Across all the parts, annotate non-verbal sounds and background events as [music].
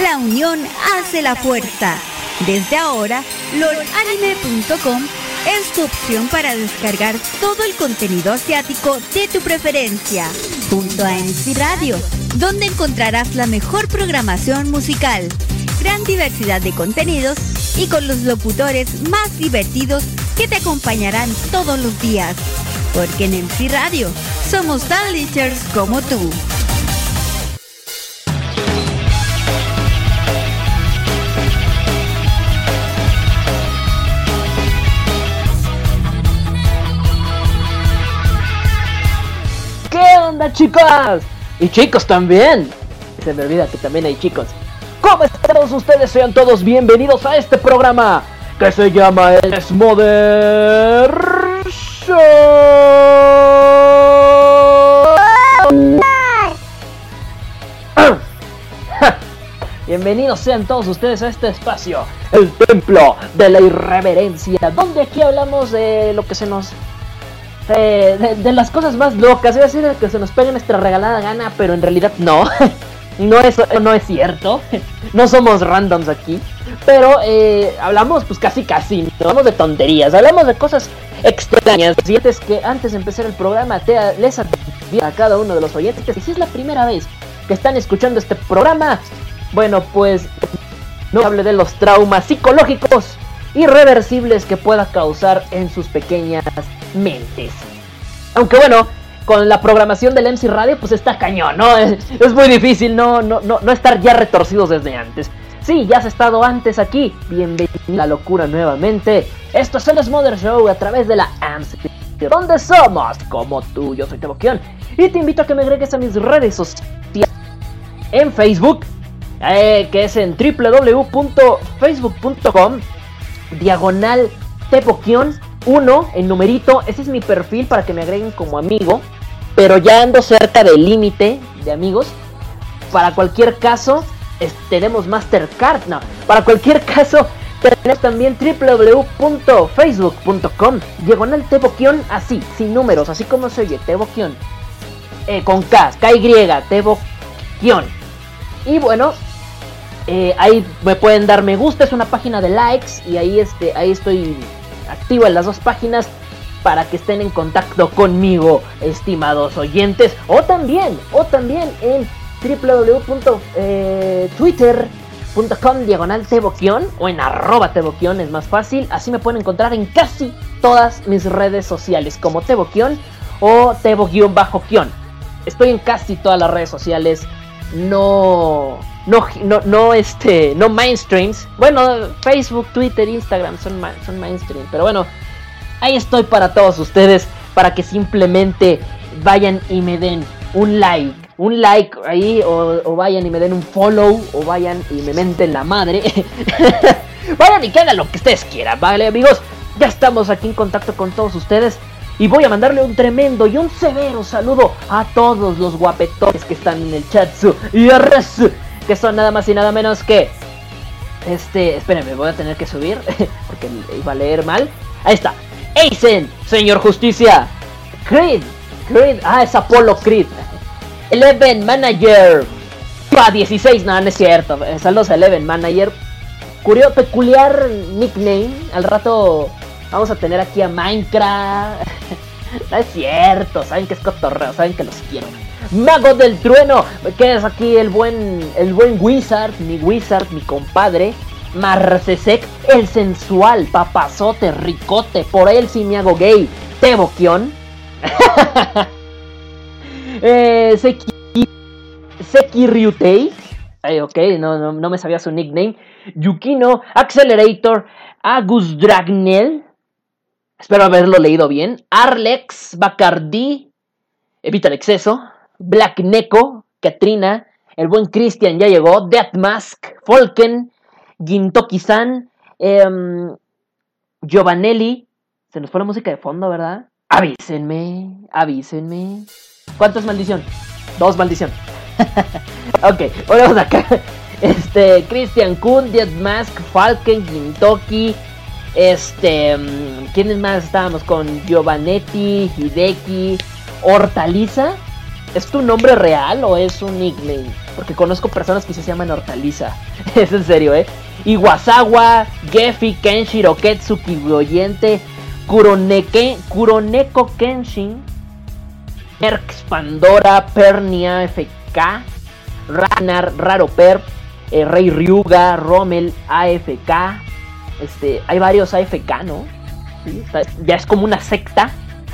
La unión hace la fuerza. Desde ahora, lordanime.com es tu opción para descargar todo el contenido asiático de tu preferencia, junto a MC Radio, donde encontrarás la mejor programación musical, gran diversidad de contenidos y con los locutores más divertidos que te acompañarán todos los días. Porque en MC Radio somos tan como tú. Chicas? Y chicos también. Se me olvida que también hay chicos. ¿Cómo están todos ustedes? Sean todos bienvenidos a este programa que se llama el Smother Show. Bienvenidos sean todos ustedes a este espacio, el templo de la irreverencia, donde aquí hablamos de lo que se nos eh, de, las cosas más locas, iba a decir que se nos pegue nuestra regalada gana, pero en realidad no. [laughs] No es, no es cierto, [laughs] no somos randoms aquí, pero eh, hablamos pues casi casi, hablamos de tonterías, hablamos de cosas extrañas. Y antes que antes de empezar el programa, te, les advierto a cada uno de los oyentes que si es la primera vez que están escuchando este programa, bueno pues no hable de los traumas psicológicos irreversibles que pueda causar en sus pequeñas mentes. Aunque bueno, con la programación del MC Radio, pues está cañón, ¿no? [laughs] Es, muy difícil no, no, no, no estar ya retorcidos desde antes. Sí, ya has estado antes aquí. Bienvenido a la locura nuevamente. Esto es el Smother Show a través de la AMS, donde somos como tú. Yo soy Teboquión y te invito a que me agregues a mis redes sociales en Facebook, eh, que es en www.facebook.com diagonal Teboquión 1 en numerito. Ese es mi perfil para que me agreguen como amigo. Pero ya ando cerca del límite de amigos. Para cualquier caso, tenemos Mastercard. No, para cualquier [laughs] caso, tenemos también www.facebook.com. Diagonal Teboquión, así, sin números, así como se oye, Teboquión. Eh, con K, K-Y, Teboquión. Y bueno, eh, ahí me pueden dar me gusta, es una página de likes. Y ahí, este, ahí estoy activo en las dos páginas para que estén en contacto conmigo, estimados oyentes, o también, o también en www.twitter.com diagonal teboquión o en arroba teboquión es más fácil, así me pueden encontrar en casi todas mis redes sociales como teboquión o tebo-quión. Estoy en casi todas las redes sociales, no no, no, no, este, no mainstreams. Bueno, Facebook, Twitter, Instagram son, son. Pero bueno, ahí estoy para todos ustedes. Para que simplemente vayan y me den un like. Un like ahí. O, o vayan y me den un follow. O vayan y me menten la madre. [laughs] vayan y que hagan lo que ustedes quieran. Vale, amigos. Ya estamos aquí en contacto con todos ustedes. Y voy a mandarle un tremendo y un severo saludo a todos los guapetones que están en el chat. Y que son nada más y nada menos que. Este, espérenme, voy a tener que subir [laughs] porque iba a leer mal. Ahí está. Aizen, señor Justicia. Creed, Creed, ah, es Apollo Creed. Eleven Manager. Pa 16, no, no es cierto. Saludos a Eleven Manager. Curioso, peculiar nickname. Al rato vamos a tener aquí a Minecraft. [laughs] no es cierto, saben que es cotorreo, saben que los quiero. Mago del Trueno, que es aquí el buen, el buen Wizard, mi Wizard, mi compadre. Marcesec, el sensual, papazote, ricote, por él sí me hago gay. Teboquión. [laughs] eh, Seki, Seki Ryutei. Ay, ok, no, no, no, me sabía su nickname. Yukino, Accelerator, Agus Dragnel. Espero haberlo leído bien. Arlex, Bacardi, Evita el exceso. Black Neko, Katrina, el buen Christian ya llegó, Death Mask, Folken, Gintoki-san, eh, Giovanelli. Se nos fue la música de fondo, ¿verdad? Avísenme, avísenme. ¿Cuánto es maldición? Dos maldición. [laughs] ok, volvemos acá. [laughs] Este, Christian Kun, Death Mask, Falken, Gintoki. Este, ¿quiénes más estábamos con? Giovanetti, Hideki, Hortaliza. ¿Es tu nombre real o es un nickname? Porque conozco personas que se llaman hortaliza. [laughs] es en serio, ¿eh? Iwasawa, Gefi, Kenshiro, Ketsuki, Goyente, Kuroneke, Kuroneko Kenshin, Merx, Pandora, Pernia, FK, Ragnar, Raro Perp, eh, Rey Ryuga, Rommel, AFK. Este, hay varios AFK, ¿no? ya es como una secta.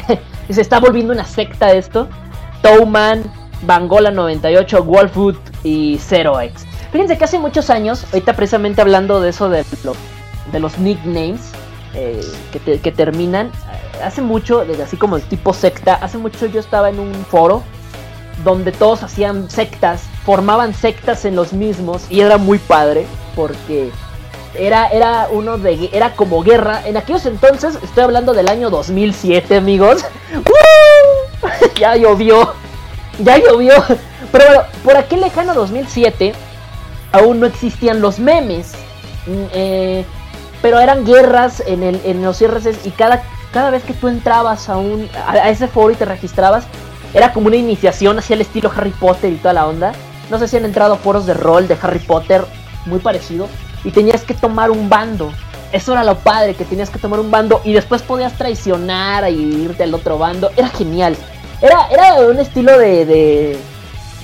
[laughs] Se está volviendo una secta esto. Towman, Bangola 98, Wolfwood y Zero X. Fíjense que hace muchos años, ahorita precisamente hablando de eso de, de los nicknames eh, que, terminan, hace mucho, así como el tipo secta, hace mucho yo estaba en un foro donde todos hacían sectas, formaban sectas en los mismos y era muy padre porque era, era uno de era como guerra. En aquellos entonces, estoy hablando del año 2007, amigos. [laughs] ya llovió. Ya llovió. Pero bueno, por aquel lejano 2007 aún no existían los memes. Mm, eh, pero eran guerras en, el, en los IRCs y cada, cada vez que tú entrabas a, un, a, ese foro y te registrabas, era como una iniciación hacia el estilo Harry Potter y toda la onda. No sé si han entrado foros de rol de Harry Potter, muy parecido, y tenías que tomar un bando. Eso era lo padre, que tenías que tomar un bando y después podías traicionar y irte al otro bando. Era genial. Era, era un estilo de, de,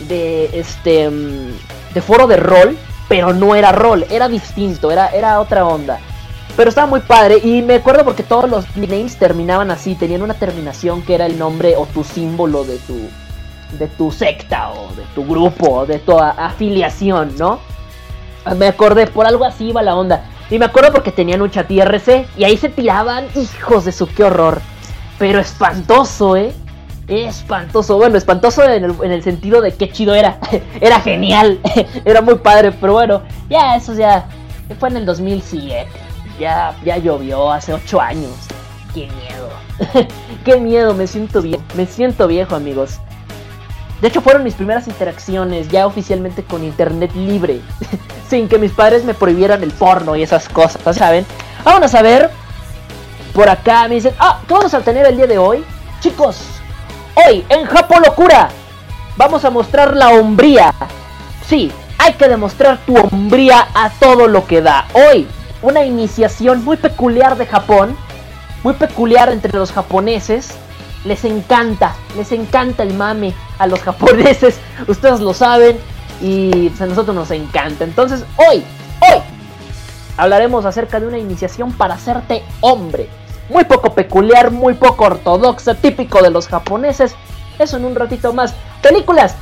de este, mm, de foro de rol, pero no era rol, era distinto, era, era otra onda. Pero estaba muy padre y me acuerdo porque todos los names terminaban así, tenían una terminación que era el nombre o tu símbolo de tu de tu secta o de tu grupo de tu afiliación, ¿no? Me acordé, por algo así iba la onda. Y me acuerdo porque tenían un chat y ahí se tiraban, hijos de su, qué horror. Pero espantoso, ¿eh? Espantoso, bueno, espantoso en el, en el sentido de qué chido era. [laughs] era genial, [laughs] era muy padre, pero bueno, ya eso ya fue en el 2007. Ya, ya llovió hace 8 años. Qué miedo. [laughs] Qué miedo, me siento viejo. Me siento viejo, amigos. De hecho, fueron mis primeras interacciones ya oficialmente con internet libre. sin que mis padres me prohibieran el porno y esas cosas, ¿saben? Vamos a ver. Por acá me dicen, ah, ¿qué vamos a tener el día de hoy? Chicos, hoy en Japo Locura vamos a mostrar la hombría. Sí, hay que demostrar tu hombría a todo lo que da. Hoy una iniciación muy peculiar de Japón, muy peculiar entre los japoneses. Les encanta, les encanta el mame a los [laughs] japoneses, ustedes lo saben y pues, a nosotros nos encanta. Entonces hoy, hoy, hablaremos acerca de una iniciación para hacerte hombre. Muy poco peculiar, muy poco ortodoxa, típico de los japoneses. Eso en un ratito más. Películas,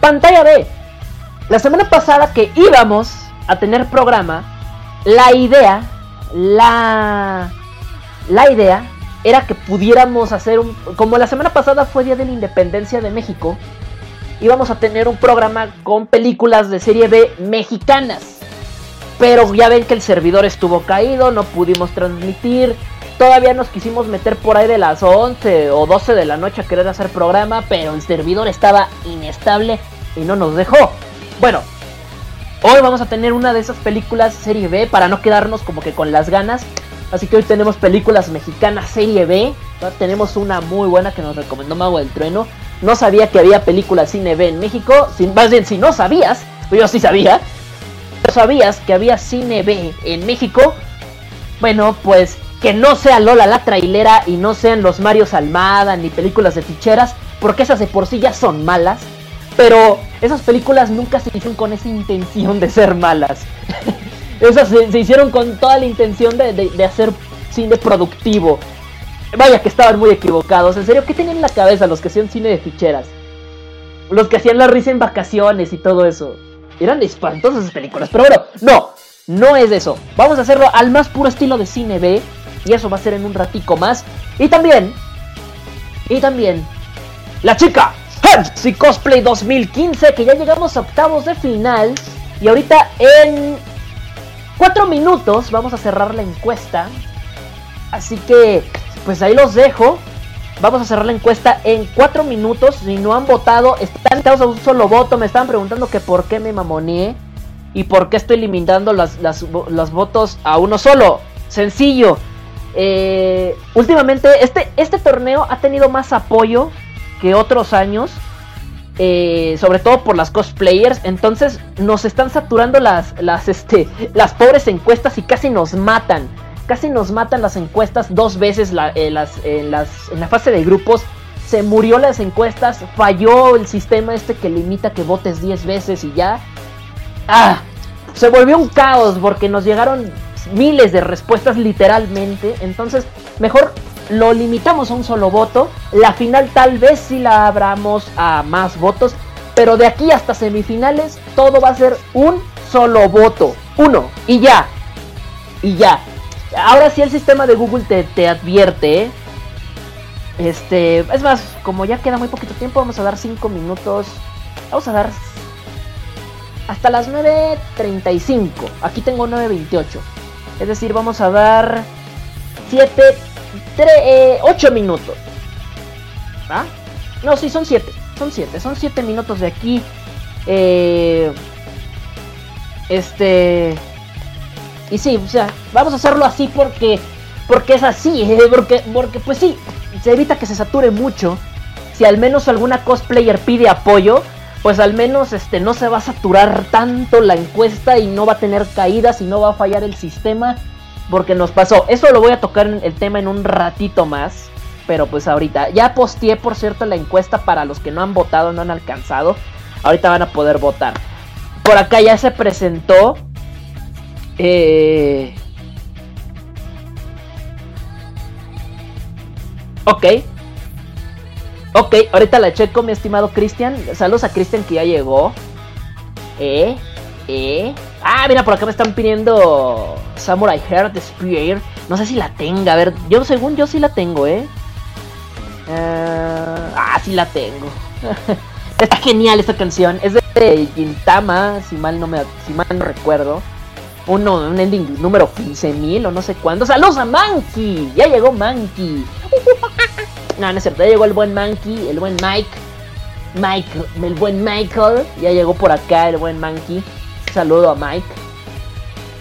pantalla B. La semana pasada que íbamos a tener programa, la idea, la, la idea era que pudiéramos hacer un, como la semana pasada fue Día de la Independencia de México, íbamos a tener un programa con películas de serie B mexicanas. Pero ya ven que el servidor estuvo caído, no pudimos transmitir. Todavía nos quisimos meter por ahí de las 11 o 12 de la noche a querer hacer programa, pero el servidor estaba inestable y no nos dejó. Bueno, Hoy vamos a tener una de esas películas serie B para no quedarnos como que con las ganas. Así que hoy tenemos películas mexicanas serie B. Tenemos una muy buena que nos recomendó Mago del Trueno. No sabía que había películas cine B en México. Más bien, si no sabías, yo sí sabía. ¿No sabías que había cine B en México? Bueno, pues que no sea Lola la trailera y no sean los Marios Almada ni películas de ficheras, porque esas de por sí ya son malas. Pero esas películas nunca se hicieron con esa intención de ser malas. [laughs] esas se, hicieron con toda la intención de, hacer cine productivo. Vaya que estaban muy equivocados. En serio, ¿qué tenían en la cabeza los que hacían cine de ficheras? Los que hacían la risa en vacaciones y todo eso. Eran espantosas esas películas. Pero bueno, no, no es eso. Vamos a hacerlo al más puro estilo de cine B. Y eso va a ser en un ratico más. Y también, y también, la chica y Cosplay 2015, que ya llegamos a octavos de final. Y ahorita en 4 minutos vamos a cerrar la encuesta. Así que, pues ahí los dejo. Vamos a cerrar la encuesta en 4 minutos. Si no han votado, están invitados a un solo voto. Me estaban preguntando que por qué me mamoneé. Y por qué estoy limitando las, los votos a uno solo. Sencillo. Eh, últimamente este, este torneo ha tenido más apoyo que otros años. Eh, sobre todo por las cosplayers. Entonces nos están saturando las, las, este, las pobres encuestas y casi nos matan. Casi nos matan las encuestas dos veces eh, las, en la fase de grupos. Se murió las encuestas, falló el sistema este que limita que votes 10 veces y ya. ¡Ah! Se volvió un caos porque nos llegaron miles de respuestas literalmente. Entonces, mejor lo limitamos a un solo voto. La final tal vez si la abramos a más votos. Pero de aquí hasta semifinales todo va a ser un solo voto. Uno. Y ya. Y ya. Ahora sí el sistema de Google te, te advierte. ¿eh? Este, es más, como ya queda muy poquito tiempo, vamos a dar 5 minutos. Vamos a dar hasta las 9.35. Aquí tengo 9.28. Es decir, vamos a dar 7, 8 minutos. ¿Ah? No, sí, son 7. Son 7. Son 7 minutos de aquí. Eh, este... Y sí, o sea, vamos a hacerlo así porque porque es así, [laughs] porque porque pues sí, se evita que se sature mucho. Si al menos alguna cosplayer pide apoyo, pues al menos este no se va a saturar tanto la encuesta y no va a tener caídas y no va a fallar el sistema porque nos pasó. Eso lo voy a tocar en el tema en un ratito más, pero pues ahorita ya posteé por cierto la encuesta para los que no han votado, no han alcanzado. Ahorita van a poder votar. Por acá ya se presentó eh Ok. Ok, ahorita la checo, mi estimado Cristian. Saludos a Cristian que ya llegó. Eh, eh. Ah, mira, por acá me están pidiendo Samurai Heart Spear. No sé si la tenga. A ver, yo según yo sí la tengo, ¿eh? Uh, ah, sí la tengo. [laughs] Está genial esta canción. Es de Gintama, si mal no me si mal no recuerdo. Uno, un ending número 15.000 o no sé cuándo. ¡Saludos a Monkey! Ya llegó Monkey. No, no es cierto. Ya llegó el buen Monkey, el buen Mike. Mike, el buen Michael. Ya llegó por acá el buen Monkey. Saludo a Mike.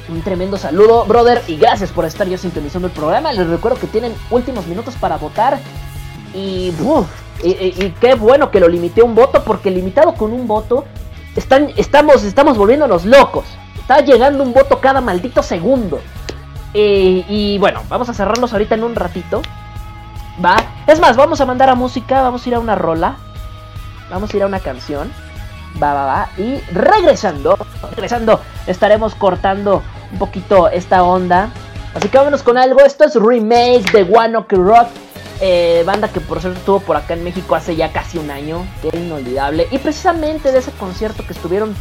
Un tremendo saludo, brother. Y gracias por estar ya sintonizando el programa. Les recuerdo que tienen últimos minutos para votar. Y, y, qué bueno que lo limité un voto. Porque limitado con un voto, están, estamos, estamos volviéndonos locos. Está llegando un voto cada maldito segundo. Eh, y bueno, vamos a cerrarnos ahorita en un ratito. Va. Es más, vamos a mandar a música. Vamos a ir a una rola. Vamos a ir a una canción. Va, va, va. Y regresando. Regresando. Estaremos cortando un poquito esta onda. Así que vámonos con algo. Esto es remake de One Ok Rock. Eh, banda que por cierto estuvo por acá en México hace ya casi un año. Que inolvidable. Y precisamente de ese concierto que estuvieron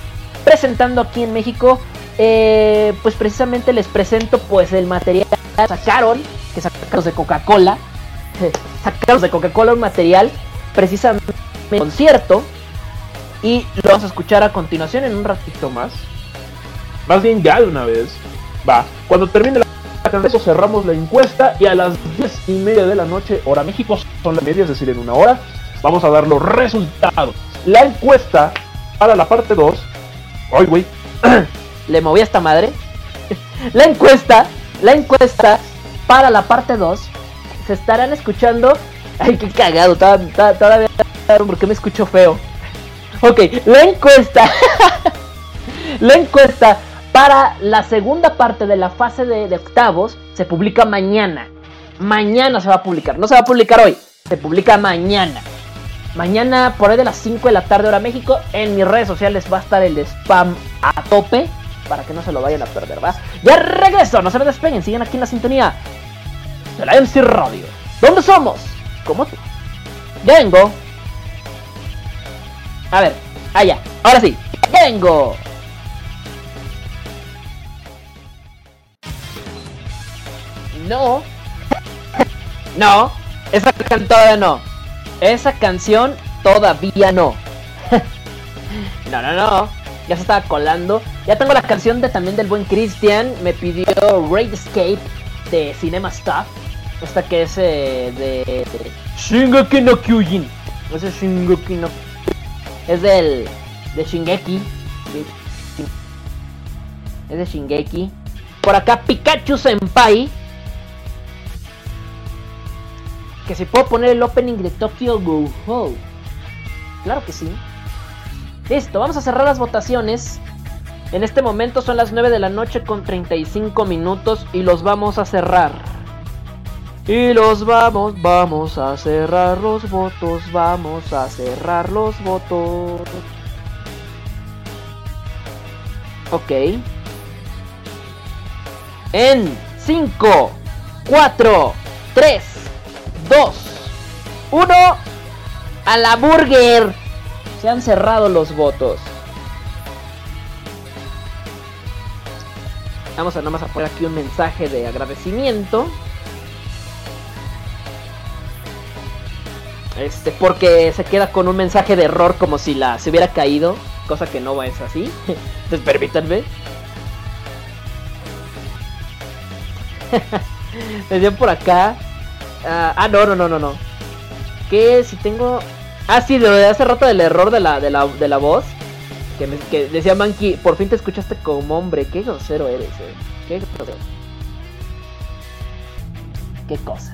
presentando aquí en México, eh, pues precisamente les presento pues el material que sacaron, que sacaron de Coca-Cola, sacaron de Coca-Cola un material precisamente concierto y lo vamos a escuchar a continuación en un ratito más. Más bien ya de una vez. Va, cuando termine la canción cerramos la encuesta y a las 10 y media de la noche, hora México, son las medias, es decir, en una hora, vamos a dar los resultados. La encuesta para la parte 2 Ay, güey. [clears throat] Le moví a esta madre. [laughs] la encuesta, la encuesta para la parte 2 se estarán escuchando. Ay, qué cagado, todavía, porque me escucho feo. Ok, la encuesta. [laughs] la encuesta para la segunda parte de la fase de, de, octavos se publica mañana. Mañana se va a publicar, no se va a publicar hoy, se publica mañana. Mañana por ahí de las 5 de la tarde hora México, en mis redes sociales va a estar el spam a tope para que no se lo vayan a perder, ¿va? Ya regreso, no se me despeguen, siguen aquí en la sintonía de la MC Radio. ¿Dónde somos? ¿Cómo tú? Ya vengo. A ver, allá, ahora sí, vengo. No. no, esa cantada no. Esa canción todavía no. [laughs] no, no, no. Ya se estaba colando. Ya tengo la canción de también del buen Christian. Me pidió Great Escape de Cinema Stuff. Esta que es eh, de Shingeki no Kyujin. Ese es Shingeki no Es del de Shingeki. Es de Shingeki. Por acá Pikachu Senpai que si puedo poner el opening de Tokyo Go Ho. Claro que sí. Listo, vamos a cerrar las votaciones. En este momento son las 9 de la noche con 35 minutos y los vamos a cerrar. Y los vamos, vamos a cerrar los votos, vamos a cerrar los votos. Ok. En 5, 4, 3, 2, 1. A la burger. Se han cerrado los votos. Vamos a nada más a poner aquí un mensaje de agradecimiento. Este, porque se queda con un mensaje de error como si la se hubiera caído, cosa que no es así. [laughs] Entonces permítanme. [laughs] Me dio por acá. ah, ah, no, no, no, no, no. Que si tengo. Ah, sí, de hace rato del error de la, de la, de la voz. Que, me- que decía Monkey, por fin te escuchaste como hombre. Qué grosero eres, eh. Qué grosero. Qué cosas.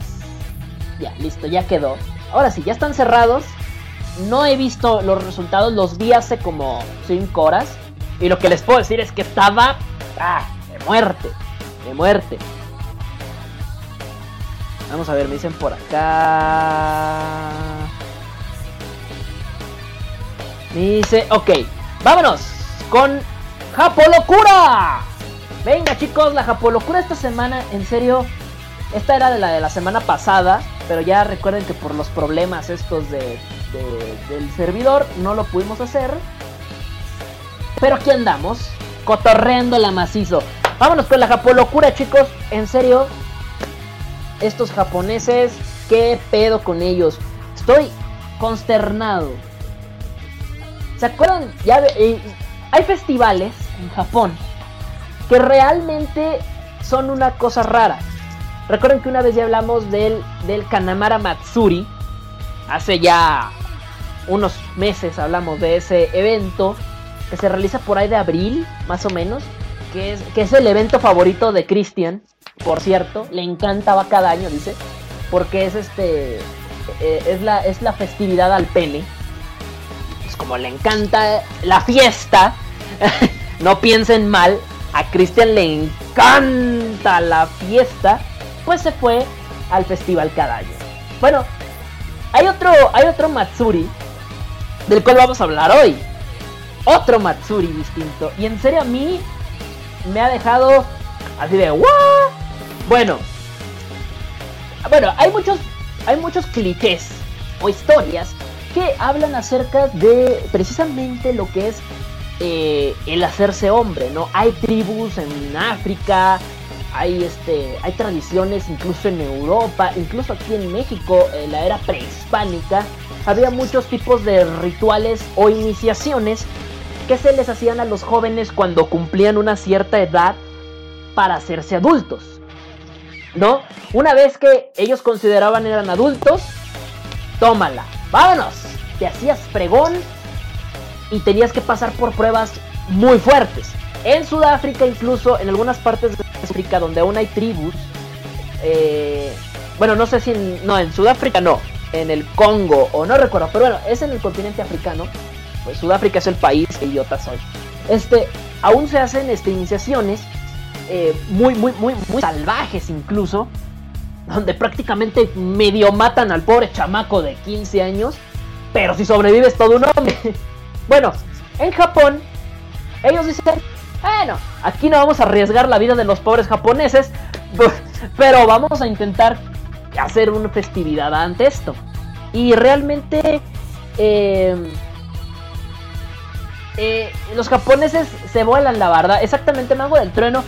Ya, listo, ya quedó. Ahora sí, ya están cerrados. No he visto los resultados, los vi hace como 5 horas. Y lo que les puedo decir es que estaba. ¡Ah! De muerte. De muerte. Vamos a ver, me dicen por acá. Me dice, ok, vámonos con Japolocura. Venga chicos, la Japolocura esta semana, en serio, esta era de la de la semana pasada, pero ya recuerden que por los problemas estos de, de- del servidor no lo pudimos hacer. Pero aquí andamos, cotorreando la macizo. Vámonos con la Japolocura chicos, en serio, estos japoneses, qué pedo con ellos. Estoy consternado. ¿Se acuerdan? Ya eh, hay festivales en Japón que realmente son una cosa rara. Recuerden que una vez ya hablamos del, del Kanamara Matsuri. Hace ya unos meses hablamos de ese evento que se realiza por ahí de abril, más o menos. Que es, que es el evento favorito de Christian, por cierto. Le encanta, va cada año, dice. Porque es este. eh, es, la, es la festividad al pene. Pues como le encanta la fiesta, [laughs] no piensen mal, a Christian le encanta la fiesta, pues se fue al festival cada año. Bueno, hay otro, hay otro Matsuri del cual vamos a hablar hoy. Otro Matsuri distinto. Y en serio a mí me ha dejado así de ¡Wow! Bueno, bueno, hay muchos, hay muchos clichés o historias que hablan acerca de precisamente lo que es eh, el hacerse hombre, ¿no? Hay tribus en África, hay este, hay tradiciones incluso en Europa, incluso aquí en México, en la era prehispánica, había muchos tipos de rituales o iniciaciones que se les hacían a los jóvenes cuando cumplían una cierta edad para hacerse adultos. ¿No? Una vez que ellos consideraban eran adultos, tómala, vámonos. Te hacías pregón y tenías que pasar por pruebas muy fuertes. En Sudáfrica, incluso en algunas partes de África donde aún hay tribus, eh, bueno, no sé si en, no en Sudáfrica no, en el Congo o no recuerdo, pero bueno, es en el continente africano. Pues Sudáfrica es el país, que idiota soy. Este, aún se hacen este, iniciaciones eh, muy, muy, muy, muy salvajes incluso, donde prácticamente medio matan al pobre chamaco de 15 años, pero si sobrevives todo un hombre. [laughs] bueno, en Japón, ellos dicen, bueno, aquí no vamos a arriesgar la vida de los pobres japoneses, pero vamos a intentar hacer una festividad ante esto. Y realmente... Eh, eh, los japoneses se vuelan la verdad. Exactamente, Mago del Trueno.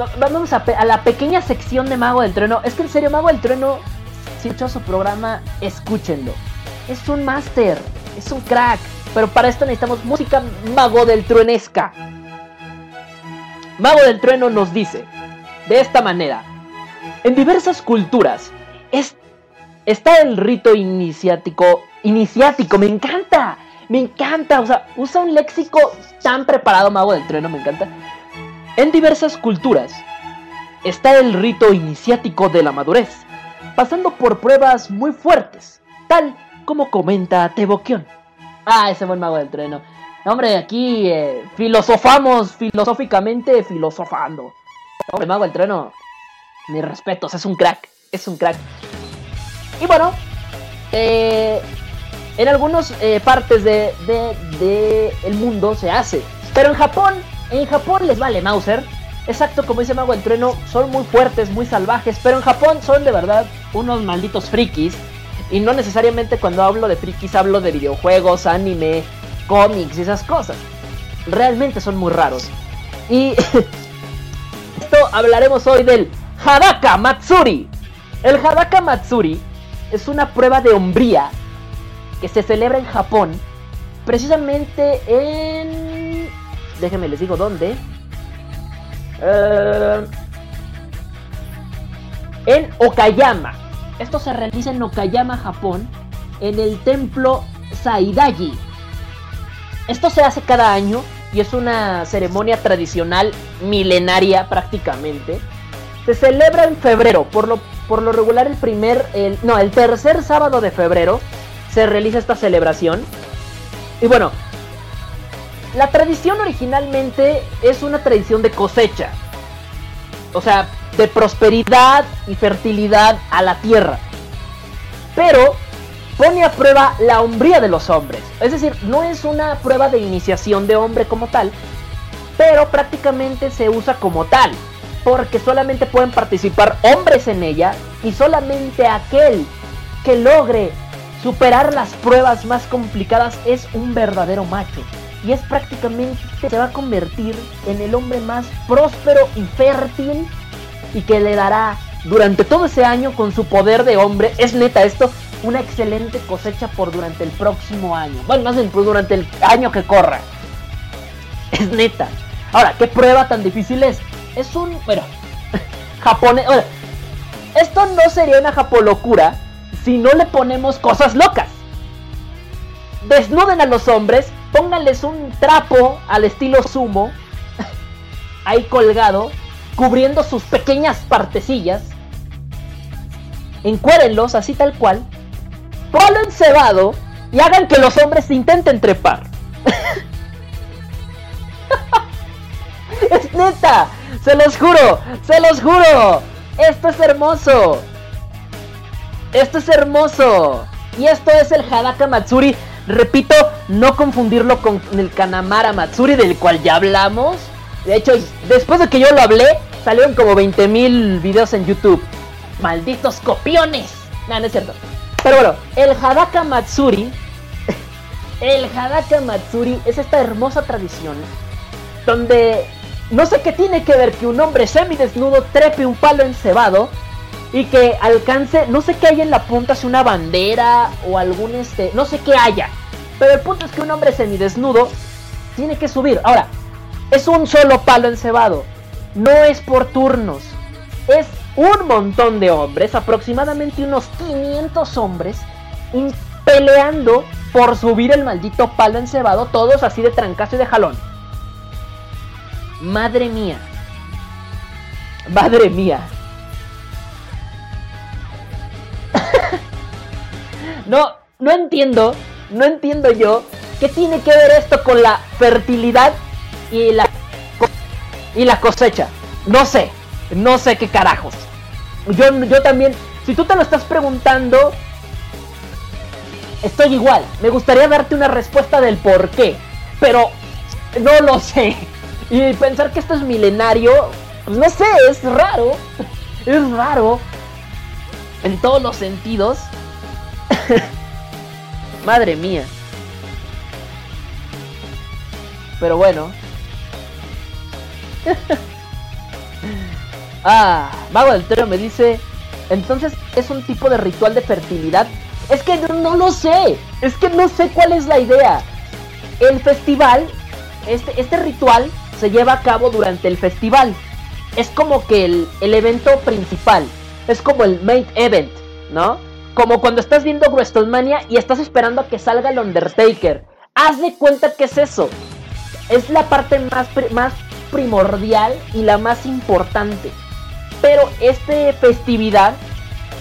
Va- Vamos a la pequeña sección de Mago del Trueno. Es que en serio, Mago del Trueno, si escuchó su programa, escúchenlo. Es un máster, es un crack. Pero para esto necesitamos música Mago del Truenesca. Mago del Trueno nos dice de esta manera: En diversas culturas es- está el rito iniciático. Iniciático, me encanta. Me encanta, o sea, usa un léxico tan preparado, Mago del Trueno, me encanta. En diversas culturas está el rito iniciático de la madurez, pasando por pruebas muy fuertes, tal como comenta Teboquión. Ah, ese buen mago del trueno. Hombre, aquí eh, filosofamos filosóficamente filosofando. Hombre, mago del trueno, mis respetos, es un crack, es un crack. Y bueno, eh, en algunas eh, partes de, de, el mundo se hace. Pero en Japón, en Japón les vale Mauser. Exacto, como dice Mago del Trueno, son muy fuertes, muy salvajes, pero en Japón son de verdad unos malditos frikis. Y no necesariamente cuando hablo de frikis hablo de videojuegos, anime, cómics y esas cosas. Realmente son muy raros. Y [laughs] esto hablaremos hoy del Hadaka Matsuri. El Hadaka Matsuri es una prueba de hombría que se celebra en Japón, precisamente en... Déjenme les digo dónde. Eh, en Okayama. Esto se realiza en Okayama, Japón, en el templo Saidaji. Esto se hace cada año y es una ceremonia tradicional milenaria prácticamente. Se celebra en febrero, por lo, por lo regular el primer, no, el tercer sábado de febrero se realiza esta celebración. Y bueno, la tradición originalmente es una tradición de cosecha. O sea, de prosperidad y fertilidad a la tierra. Pero pone a prueba la hombría de los hombres. Es decir, no es una prueba de iniciación de hombre como tal, pero prácticamente se usa como tal. Porque solamente pueden participar hombres en ella y solamente aquel que logre Superar las pruebas más complicadas es un verdadero macho. Y es prácticamente, se va a convertir en el hombre más próspero y fértil y que le dará durante todo ese año con su poder de hombre, es neta esto, una excelente cosecha por durante el próximo año. Bueno, más bien pues, durante el año que corra. Es neta. Ahora, ¿qué prueba tan difícil es? Es un, bueno, [laughs] japonés, esto no sería una japolocura si no le ponemos cosas locas. Desnuden a los hombres, pónganles un trapo al estilo sumo, [laughs] ahí colgado, cubriendo sus pequeñas partecillas. Encuérenlos así tal cual, palo encebado y hagan que los hombres intenten trepar. es neta, se los juro, se los juro. Esto es hermoso. Esto es hermoso. Y esto es el Hadaka Matsuri. Repito, no confundirlo con el Kanamara Matsuri del cual ya hablamos. De hecho, después de que yo lo hablé, salieron como 20.000 videos en YouTube. Malditos copiones. No, no es cierto. Pero bueno, el Hadaka Matsuri. [laughs] El Hadaka Matsuri es esta hermosa tradición donde no sé qué tiene que ver que un hombre semidesnudo trepe un palo encebado y que alcance, no sé qué hay en la punta, si una bandera o algún este, no sé qué haya. Pero el punto es que un hombre semidesnudo tiene que subir. Ahora, es un solo palo encebado, no es por turnos. Es un montón de hombres, aproximadamente unos 500 hombres, peleando por subir el maldito palo encebado, todos así de trancazo y de jalón. Madre mía. Madre mía. [laughs] no, no entiendo, no entiendo yo qué tiene que ver esto con la fertilidad y la, y la cosecha. No sé, no sé qué carajos. Yo, yo también, si tú te lo estás preguntando, estoy igual. Me gustaría darte una respuesta del por qué, pero no lo sé. Y pensar que esto es milenario, no sé, es raro. Es raro en todos los sentidos. [laughs] Madre mía. Pero bueno. [laughs] ah, Mago del Tero me dice, entonces es un tipo de ritual de fertilidad. Es que no, lo sé. Es que no sé cuál es la idea. El festival, este, este ritual se lleva a cabo durante el festival. Es como que el, el evento principal. Es como el main event, ¿no? Como cuando estás viendo WrestleMania y estás esperando a que salga el Undertaker. Haz de cuenta que es eso. Es la parte más, más primordial y la más importante. Pero esta festividad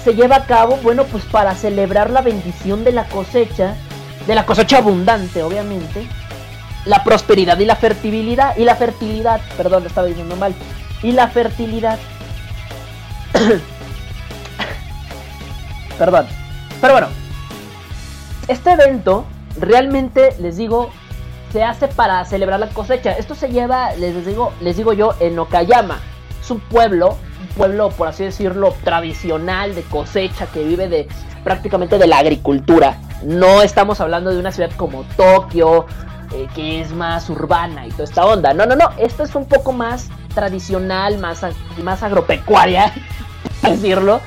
se lleva a cabo, bueno, pues para celebrar la bendición de la cosecha de la cosecha abundante, obviamente, la prosperidad y la fertilidad, y la fertilidad, perdón, estaba diciendo mal, y la fertilidad. [coughs] perdón. Pero bueno, este evento realmente les digo se hace para celebrar la cosecha. Esto se lleva, les digo, les digo yo, en Okayama. Es un pueblo, pueblo por así decirlo tradicional de cosecha que vive de prácticamente de la agricultura. No estamos hablando de una ciudad como Tokio, eh, que es más urbana y toda esta onda. No, no, no. Esto es un poco más tradicional, más, más agropecuaria, [laughs] decirlo.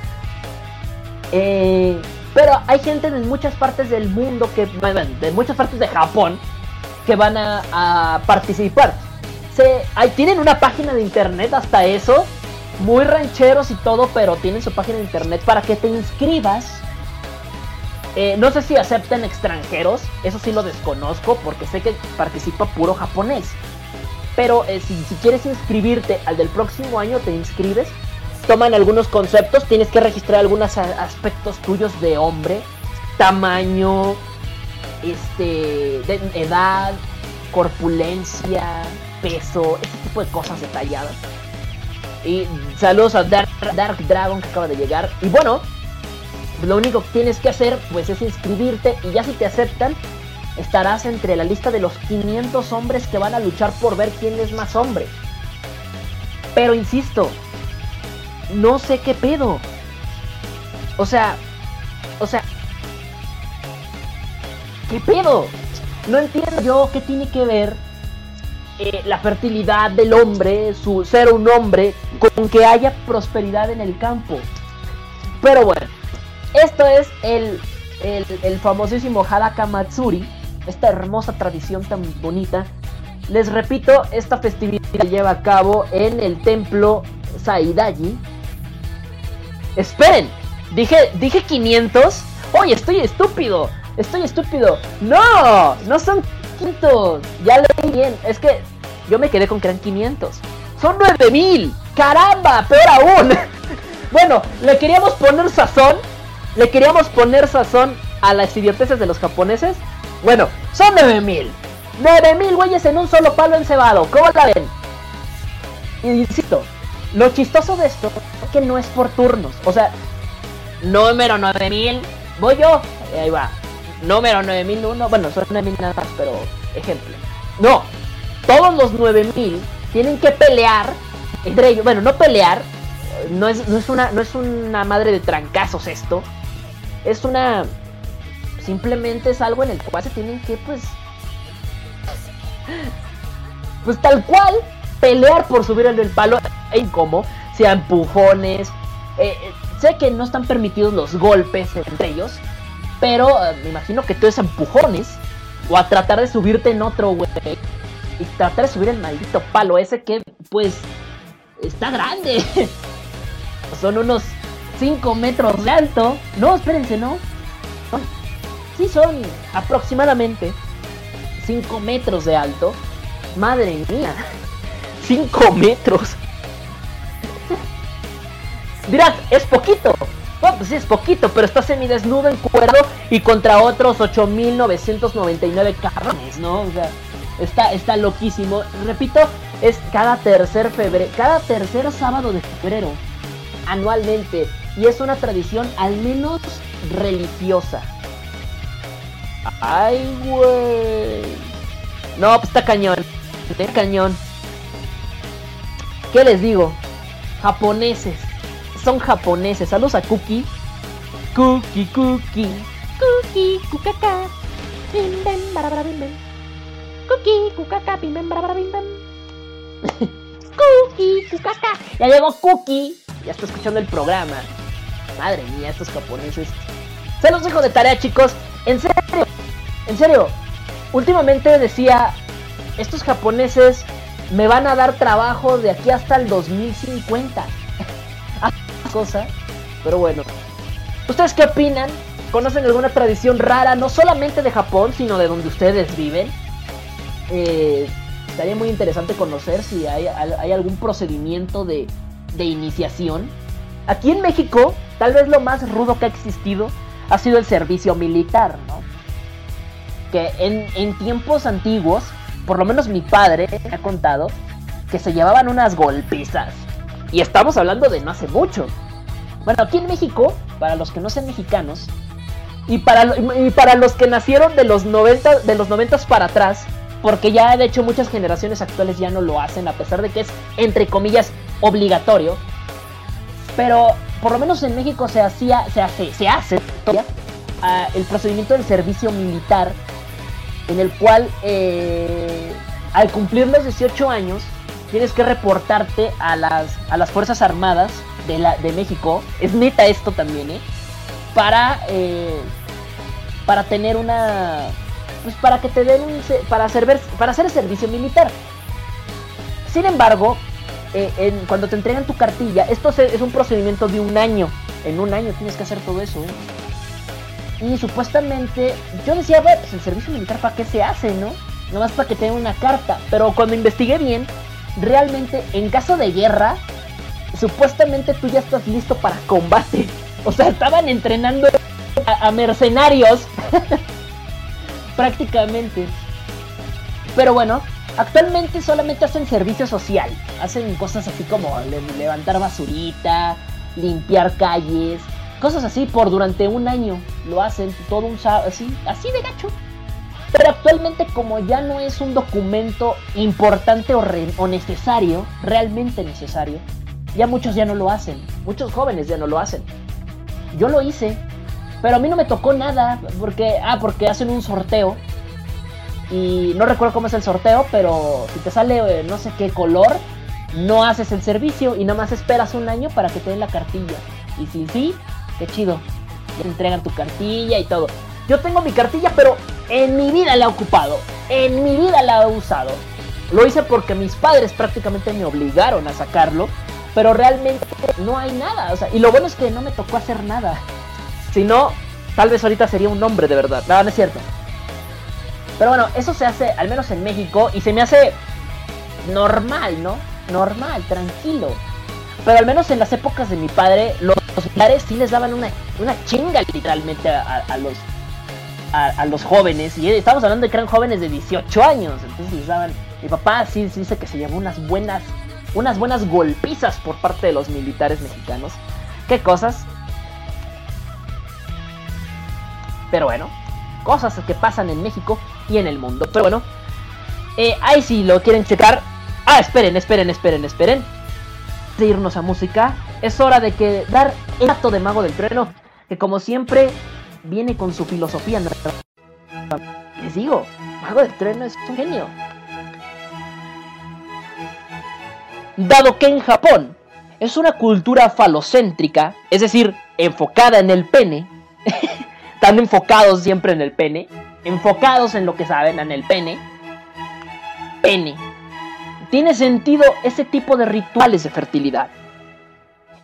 Eh, pero hay gente de muchas partes del mundo que, de muchas partes de Japón, que van a, participar. Se, hay, tienen una página de internet hasta eso, muy rancheros y todo, pero tienen su página de internet para que te inscribas. Eh, no sé si aceptan extranjeros, eso sí lo desconozco porque sé que participa puro japonés. Pero eh, si, quieres inscribirte al del próximo año, te inscribes toman algunos conceptos, tienes que registrar algunos aspectos tuyos de hombre, tamaño, este, edad, corpulencia, peso, ese tipo de cosas detalladas. Y saludos a Dark, Dragon que acaba de llegar. Y bueno, lo único que tienes que hacer pues es inscribirte y ya si te aceptan, estarás entre la lista de los 500 hombres que van a luchar por ver quién es más hombre. Pero insisto, no sé qué pedo. O sea, o sea, ¿qué pedo? No entiendo yo qué tiene que ver eh, la fertilidad del hombre, su ser un hombre, con que haya prosperidad en el campo. Pero bueno, esto es el, el, el famosísimo Hadaka Matsuri, esta hermosa tradición tan bonita. Les repito, esta festividad se lleva a cabo en el templo Saidaji, Esperen, dije, dije 500. Oye, estoy estúpido. Estoy estúpido. No, no son 500. Ya leí bien. Es que yo me quedé con que eran 500. Son 9000. Caramba, peor aún. [laughs] bueno, le queríamos poner sazón. Le queríamos poner sazón a las idioteces de los japoneses. Bueno, son 9000. 9000 güeyes en un solo palo encebado. ¿Cómo la ven? Insisto, lo chistoso de esto es que no es por turnos. O sea, número 9000, voy yo. Ahí va. Número 9001. Bueno, son 9000 nada más, pero ejemplo. No, todos los 9000 tienen que pelear entre ellos. Bueno, no pelear. No es, no es, una, no es una madre de trancazos esto. Es una. Simplemente es algo en el cual se tienen que, pues. Pues tal cual pelear por subir el del palo en cómo, sea empujones. Eh, eh, sé que no están permitidos los golpes entre ellos, pero eh, me imagino que todo es empujones o a tratar de subirte en otro güey y tratar de subir el maldito palo ese que pues está grande. [laughs] Son unos 5 metros de alto. No, espérense, no. Sí, son aproximadamente 5 metros de alto. Madre mía. [laughs] 5 metros. [laughs] Dirás, es poquito. Pues sí, es poquito, pero está semidesnudo, encuerdo y contra otros 8.999 cabrones, ¿no? O sea, está, está loquísimo. Repito, es cada tercer febrero, cada tercer sábado de febrero, anualmente. Y es una tradición al menos religiosa. Ay, güey. No, pues está cañón. Está cañón. ¿Qué les digo? Japoneses. Son japoneses. Saludos a Cookie. Cookie, Cookie. Cookie, Kukaka. Bim, bim, barabara, bim, bim. Cookie, Kukaka, bim, bim, barabara, bim, bim. Cookie, Kukaka. Ya llegó Cookie. Ya está escuchando el programa. Madre mía, estos japoneses. Se los dejo de tarea, chicos. En serio. En serio. Últimamente decía, estos japoneses me van a dar trabajo de aquí hasta el 2050. Cosa, pero bueno. ¿Ustedes qué opinan? ¿Conocen alguna tradición rara, no solamente de Japón, sino de donde ustedes viven? Eh, estaría muy interesante conocer si hay, algún procedimiento de, de iniciación. Aquí en México, tal vez lo más rudo que ha existido ha sido el servicio militar, ¿no? que en, en tiempos antiguos, por lo menos mi padre me ha contado, que se llevaban unas golpizas. Y estamos hablando de no hace mucho. Bueno, aquí en México, para los que no sean mexicanos, y para, y para los que nacieron de los 90, de los 90 para atrás, porque ya de hecho muchas generaciones actuales ya no lo hacen, a pesar de que es, entre comillas, obligatorio. Pero por lo menos en México se hacía, se hace, se hace todavía, uh, el procedimiento del servicio militar, en el cual eh, al cumplir los 18 años tienes que reportarte a las, a las Fuerzas Armadas de, la, de México. Es neta esto también, ¿eh? Para, eh, para tener una... Pues para que te den un... Para hacer, para hacer servicio militar. Sin embargo, eh, cuando te entregan tu cartilla, esto es un procedimiento de un año. En un año tienes que hacer todo eso, ¿eh? Y supuestamente, yo decía, pues el servicio militar, ¿para qué se hace, no? Nomás para que tenga una carta. Pero cuando investigué bien, realmente en caso de guerra, supuestamente tú ya estás listo para combate. O sea, estaban entrenando a, mercenarios. [laughs] Prácticamente. Pero bueno, actualmente solamente hacen servicio social. Hacen cosas así como levantar basurita, limpiar calles, cosas así por durante un año. Lo hacen todo un así, así de gacho. Pero actualmente como ya no es un documento importante o, necesario, realmente necesario, ya muchos ya no lo hacen. Muchos jóvenes ya no lo hacen. Yo lo hice, pero a mí no me tocó nada porque ah, porque hacen un sorteo y no recuerdo cómo es el sorteo, pero si te sale eh, no sé qué color, no haces el servicio y nada más esperas un año para que te den la cartilla. Y si sí, qué chido. Te entregan tu cartilla y todo. Yo tengo mi cartilla, pero en mi vida la he ocupado. En mi vida la he usado. Lo hice porque mis padres prácticamente me obligaron a sacarlo. Pero realmente no hay nada. O sea, y lo bueno es que no me tocó hacer nada. Si no, tal vez ahorita sería un hombre de verdad. No, no es cierto. Pero bueno, eso se hace al menos en México y se me hace normal, ¿no? Normal, tranquilo. Pero al menos en las épocas de mi padre, los militares sí les daban una, una chinga literalmente a, los a, los jóvenes. Y estamos hablando de que eran jóvenes de 18 años. Entonces les daban. Mi papá sí dice que se llevó unas buenas. Unas buenas golpizas por parte de los militares mexicanos. ¿Qué cosas? Pero bueno, cosas que pasan en México y en el mundo. Pero bueno, eh, ahí si lo quieren checar. Ah, esperen, esperen, esperen, esperen. De irnos a música, es hora de que dar el acto de Mago del Trueno, que como siempre viene con su filosofía. Les digo, Mago del Trueno es un genio. Dado que en Japón es una cultura falocéntrica, es decir, enfocada en el pene, [laughs] están enfocados siempre en el pene, enfocados en lo que saben, en el pene, pene. Tiene sentido ese tipo de rituales de fertilidad.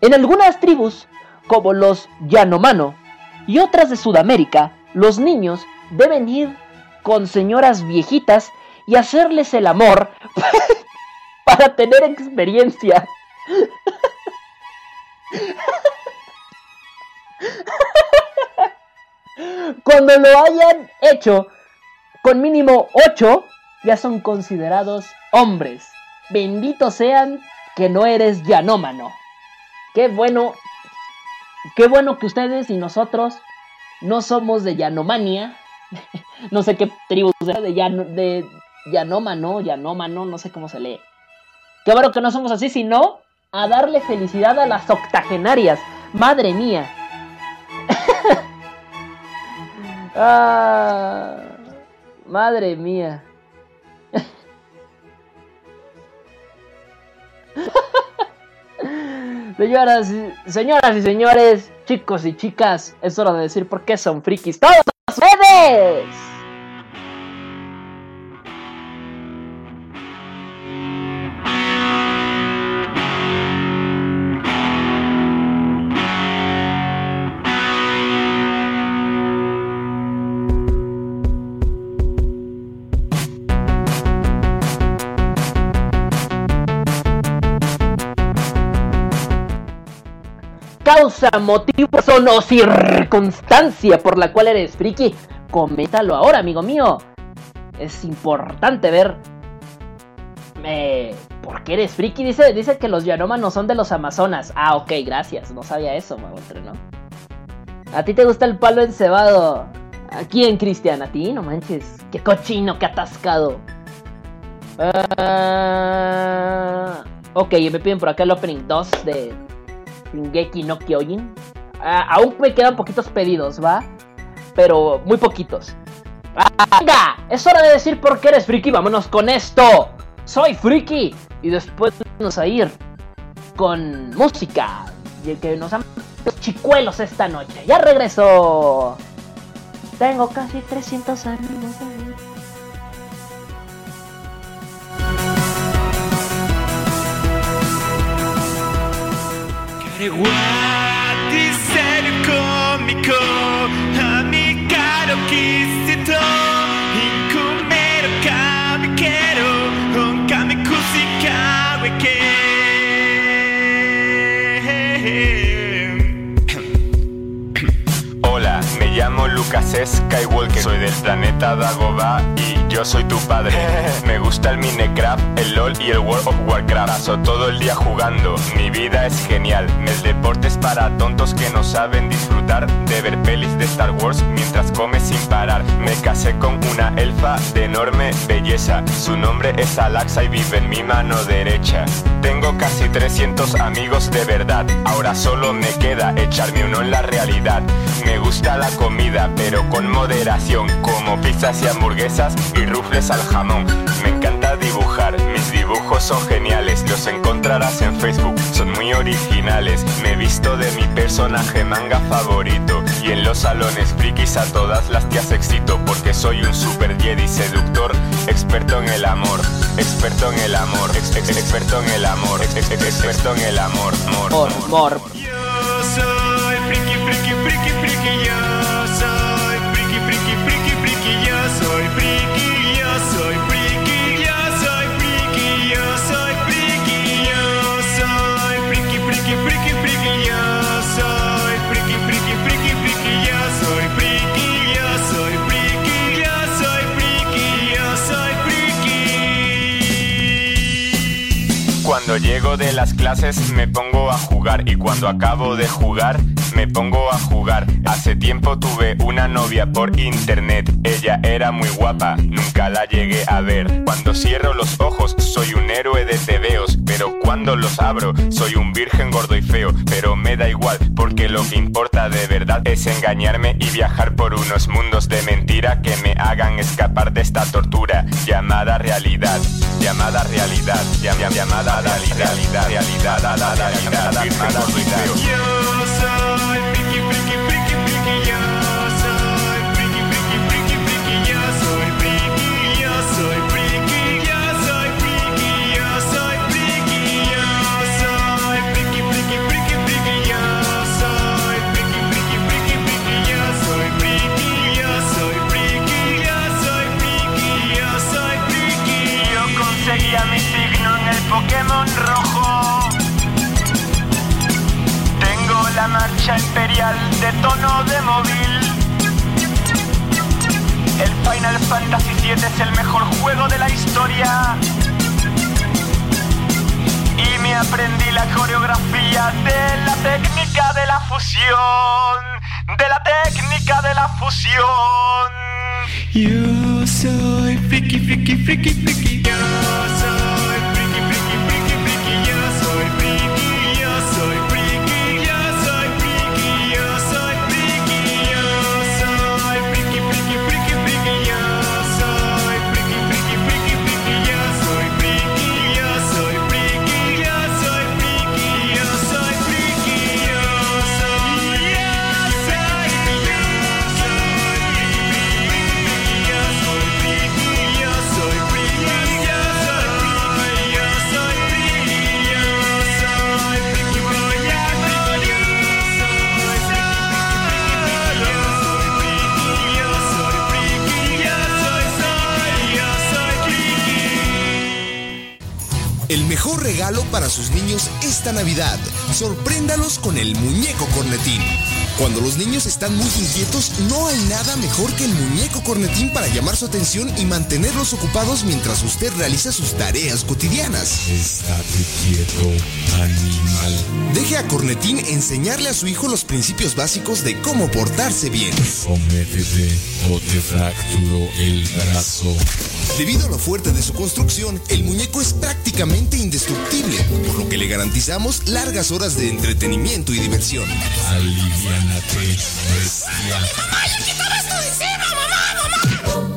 En algunas tribus, como los Yanomano y otras de Sudamérica, los niños deben ir con señoras viejitas y hacerles el amor [laughs] para tener experiencia. Cuando lo hayan hecho con mínimo 8, ya son considerados hombres. Benditos sean que no eres yanómano. Qué bueno, qué bueno que ustedes y nosotros no somos de Yanomania. [laughs] no sé qué tribu de, yan, de Yanómano, Yanómano, no sé cómo se lee. Qué bueno que no somos así, sino a darle felicidad a las octogenarias. Madre mía. [laughs] ah, madre mía. [laughs] Señoras señoras y señores, chicos y chicas, es hora de decir por qué son frikis todos ustedes. Causa, motivo, o circunstancia por la cual eres friki, coméntalo ahora, amigo mío. es importante ver eh, ¿Por qué eres friki? Dice, dice que los no son de los Amazonas. Ah, ok, gracias. No sabía eso, ¿no? ¿A ti te gusta el palo encebado? ¿A quién, Cristian? ¿A ti? No manches. Qué cochino, qué atascado. Uh... Ok, me piden por acá el opening 2 de Shingeki no Kyojin. Ah, aún me quedan poquitos pedidos, ¿va? Pero muy poquitos. ¡Venga! Es hora de decir por qué eres friki. Vámonos con esto. Soy friki. Y después vamos a ir con música. Y el que nos han los chicuelos esta noche. Ya regreso. Tengo casi 300 años. Lucas Skywalker, soy del planeta Dagobah y yo soy tu padre. Me gusta el Minecraft, el LOL y el World of Warcraft. Paso todo el día jugando, mi vida es genial. El deporte es para tontos que no saben disfrutar de ver pelis de Star Wars mientras come sin parar. Me casé con una elfa de enorme belleza. Su nombre es Alaxa y vive en mi mano derecha. Tengo casi 300 amigos de verdad. Ahora solo me queda echarme uno en la realidad. Me gusta la comida, pero con moderación, como pizzas y hamburguesas y rufles al jamón. Me encanta dibujar, mis dibujos son geniales, los encontrarás en Facebook, son muy originales. Me he visto de mi personaje manga favorito y en los salones frikis a todas las tías excito porque soy un super Jedi seductor, experto en el amor, experto en el amor, experto en el amor, experto en el amor, amor, amor. Yo soy friki, friki, friki, friki, yo Cuando llego de las clases me pongo a jugar y cuando acabo de jugar me pongo a jugar. Hace tiempo tuve una novia por internet, ella era muy guapa, nunca la llegué a ver. Cuando cierro los ojos soy un héroe de tebeos, pero cuando los abro soy un virgen gordo y feo. Pero me da igual, porque lo que importa de verdad es engañarme y viajar por unos mundos de mentira que me hagan escapar de esta tortura llamada realidad, llamada realidad, llam- llam- llamada realidad, realidad, realidad, realidad, realidad, virgen gordo y feo. Rojo. Tengo la marcha imperial de tono de móvil. El Final Fantasy VII es el mejor juego de la historia. Y me aprendí la coreografía de la técnica de la fusión. De la técnica de la fusión. Yo soy friki, friki, friki, friki. Regalo para sus niños esta Navidad. Sorpréndalos con el muñeco cornetín. Cuando los niños están muy inquietos, no hay nada mejor que el muñeco cornetín para llamar su atención y mantenerlos ocupados mientras usted realiza sus tareas cotidianas. Estate quieto, animal. Deje a Cornetín enseñarle a su hijo los principios básicos de cómo portarse bien. Sométete o te fracturo el brazo. Debido a lo fuerte de su construcción, el muñeco es prácticamente indestructible, por lo que le garantizamos largas horas de entretenimiento y diversión. Aliviánate, bestia.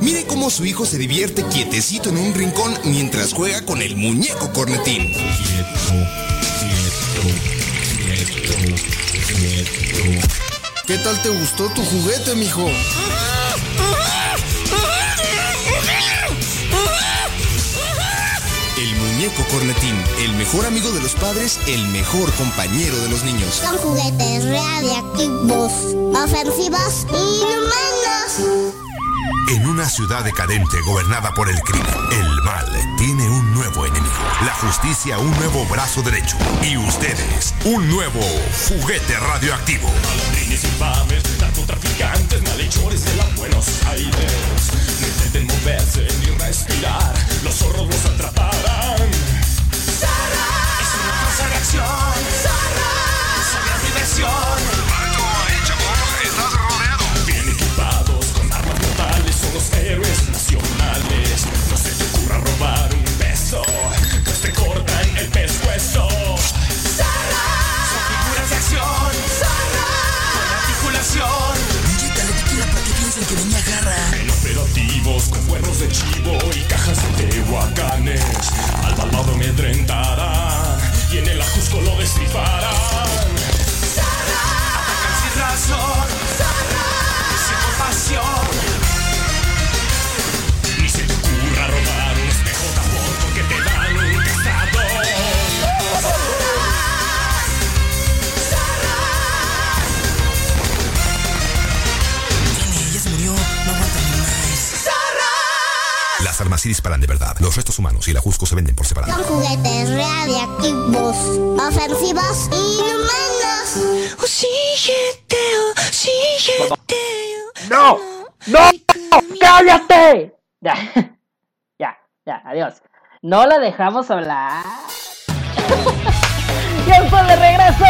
Mire cómo su hijo se divierte quietecito en un rincón mientras juega con el muñeco cornetín. Quieto, quieto, quieto, quieto. ¿Qué tal te gustó tu juguete, mijo? El muñeco cornetín, el mejor amigo de los padres, el mejor compañero de los niños. Son juguetes radiactivos, ofensivos y inhumanos. En una ciudad decadente gobernada por el crimen, el mal tiene un nuevo enemigo. La justicia un nuevo brazo derecho. Y ustedes, un nuevo juguete radioactivo. Ladrines infames, narcotraficantes, malhechores de la Buenos Aires. No intenten moverse ni respirar, los zorros los atraparán. Es una falsa reacción. Es una diversión. Bien equipados con armas mortales, son los héroes nacionales. No se te ocurra robar un beso, pues te cortan el pescuezo. Son figuras de acción. Con articulación. En operativos con cuernos de chivo y cajas de tehuacanes. Al malvado amedrentarán y en el ajusco lo destriparán. Atacan sin razón, Disparan de verdad. Los restos humanos y la Jusco se venden por separado. Son juguetes radiactivos, ofensivos y inhumanos. ¡No! ¡No! ¡Cállate! Ya, [laughs] ya, ya, adiós. No la dejamos hablar. [laughs] ¡Ya está de regreso!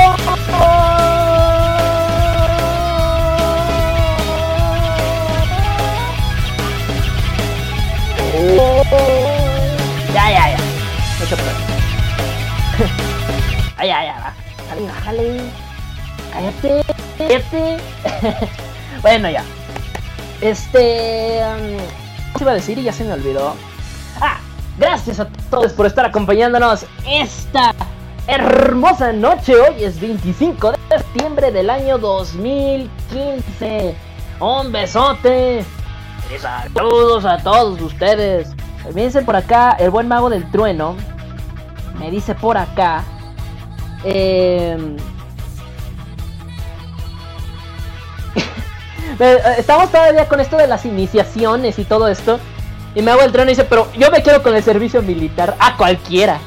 Ya, ya, ya. Se puede. [laughs] Ay, ya, ya, va. Bájale, bájale. Cállate, cállate. [laughs] bueno, ya. Este. um, ¿Qué iba a decir? Y ya se me olvidó. Ah, gracias a todos por estar acompañándonos esta hermosa noche. Hoy es 25 de septiembre del año 2015. Un besote. Saludos a todos ustedes. Me dice por acá el buen mago del trueno. Me dice por acá. [laughs] Eh, Eh, Estamos todavía con esto de las iniciaciones y todo esto. Y me hago el trueno y dice, pero yo me quedo con el servicio militar. A cualquiera.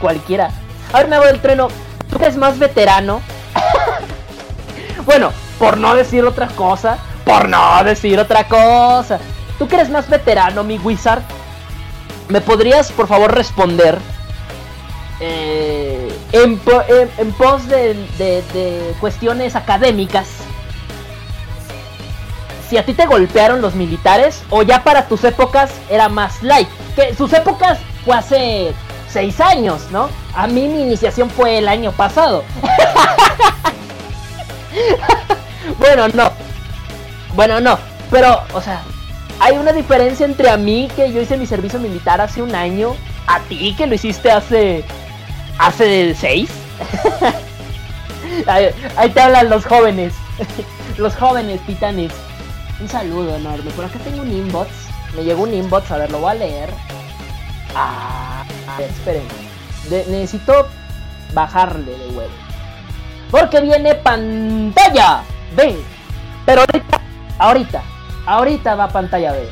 Cualquiera. A ver, me hago el trueno. ¿Tú que eres más veterano? [laughs] bueno, por no decir otra cosa. Por no decir otra cosa. ¿Tú que eres más veterano, mi wizard? ¿Me podrías, por favor, responder? eh, en, po- pos de, de- de cuestiones académicas si a ti te golpearon los militares o ya para tus épocas era más light. Que sus épocas fue hace seis años, ¿no? A mí mi iniciación fue el año pasado. [laughs] bueno, no. Bueno, no. Pero, o sea, hay una diferencia entre a mí que yo hice mi servicio militar hace un año, a ti que lo hiciste hace hace seis. [laughs] ahí, ahí te hablan los jóvenes, [laughs] los jóvenes titanes. Un saludo enorme. Por acá tengo un inbox. Me llegó un inbox, a ver, lo voy a leer. Ah, a esperen. Necesito bajarle de huevo. Porque viene pantalla B. Pero ahorita, ahorita, ahorita va pantalla B.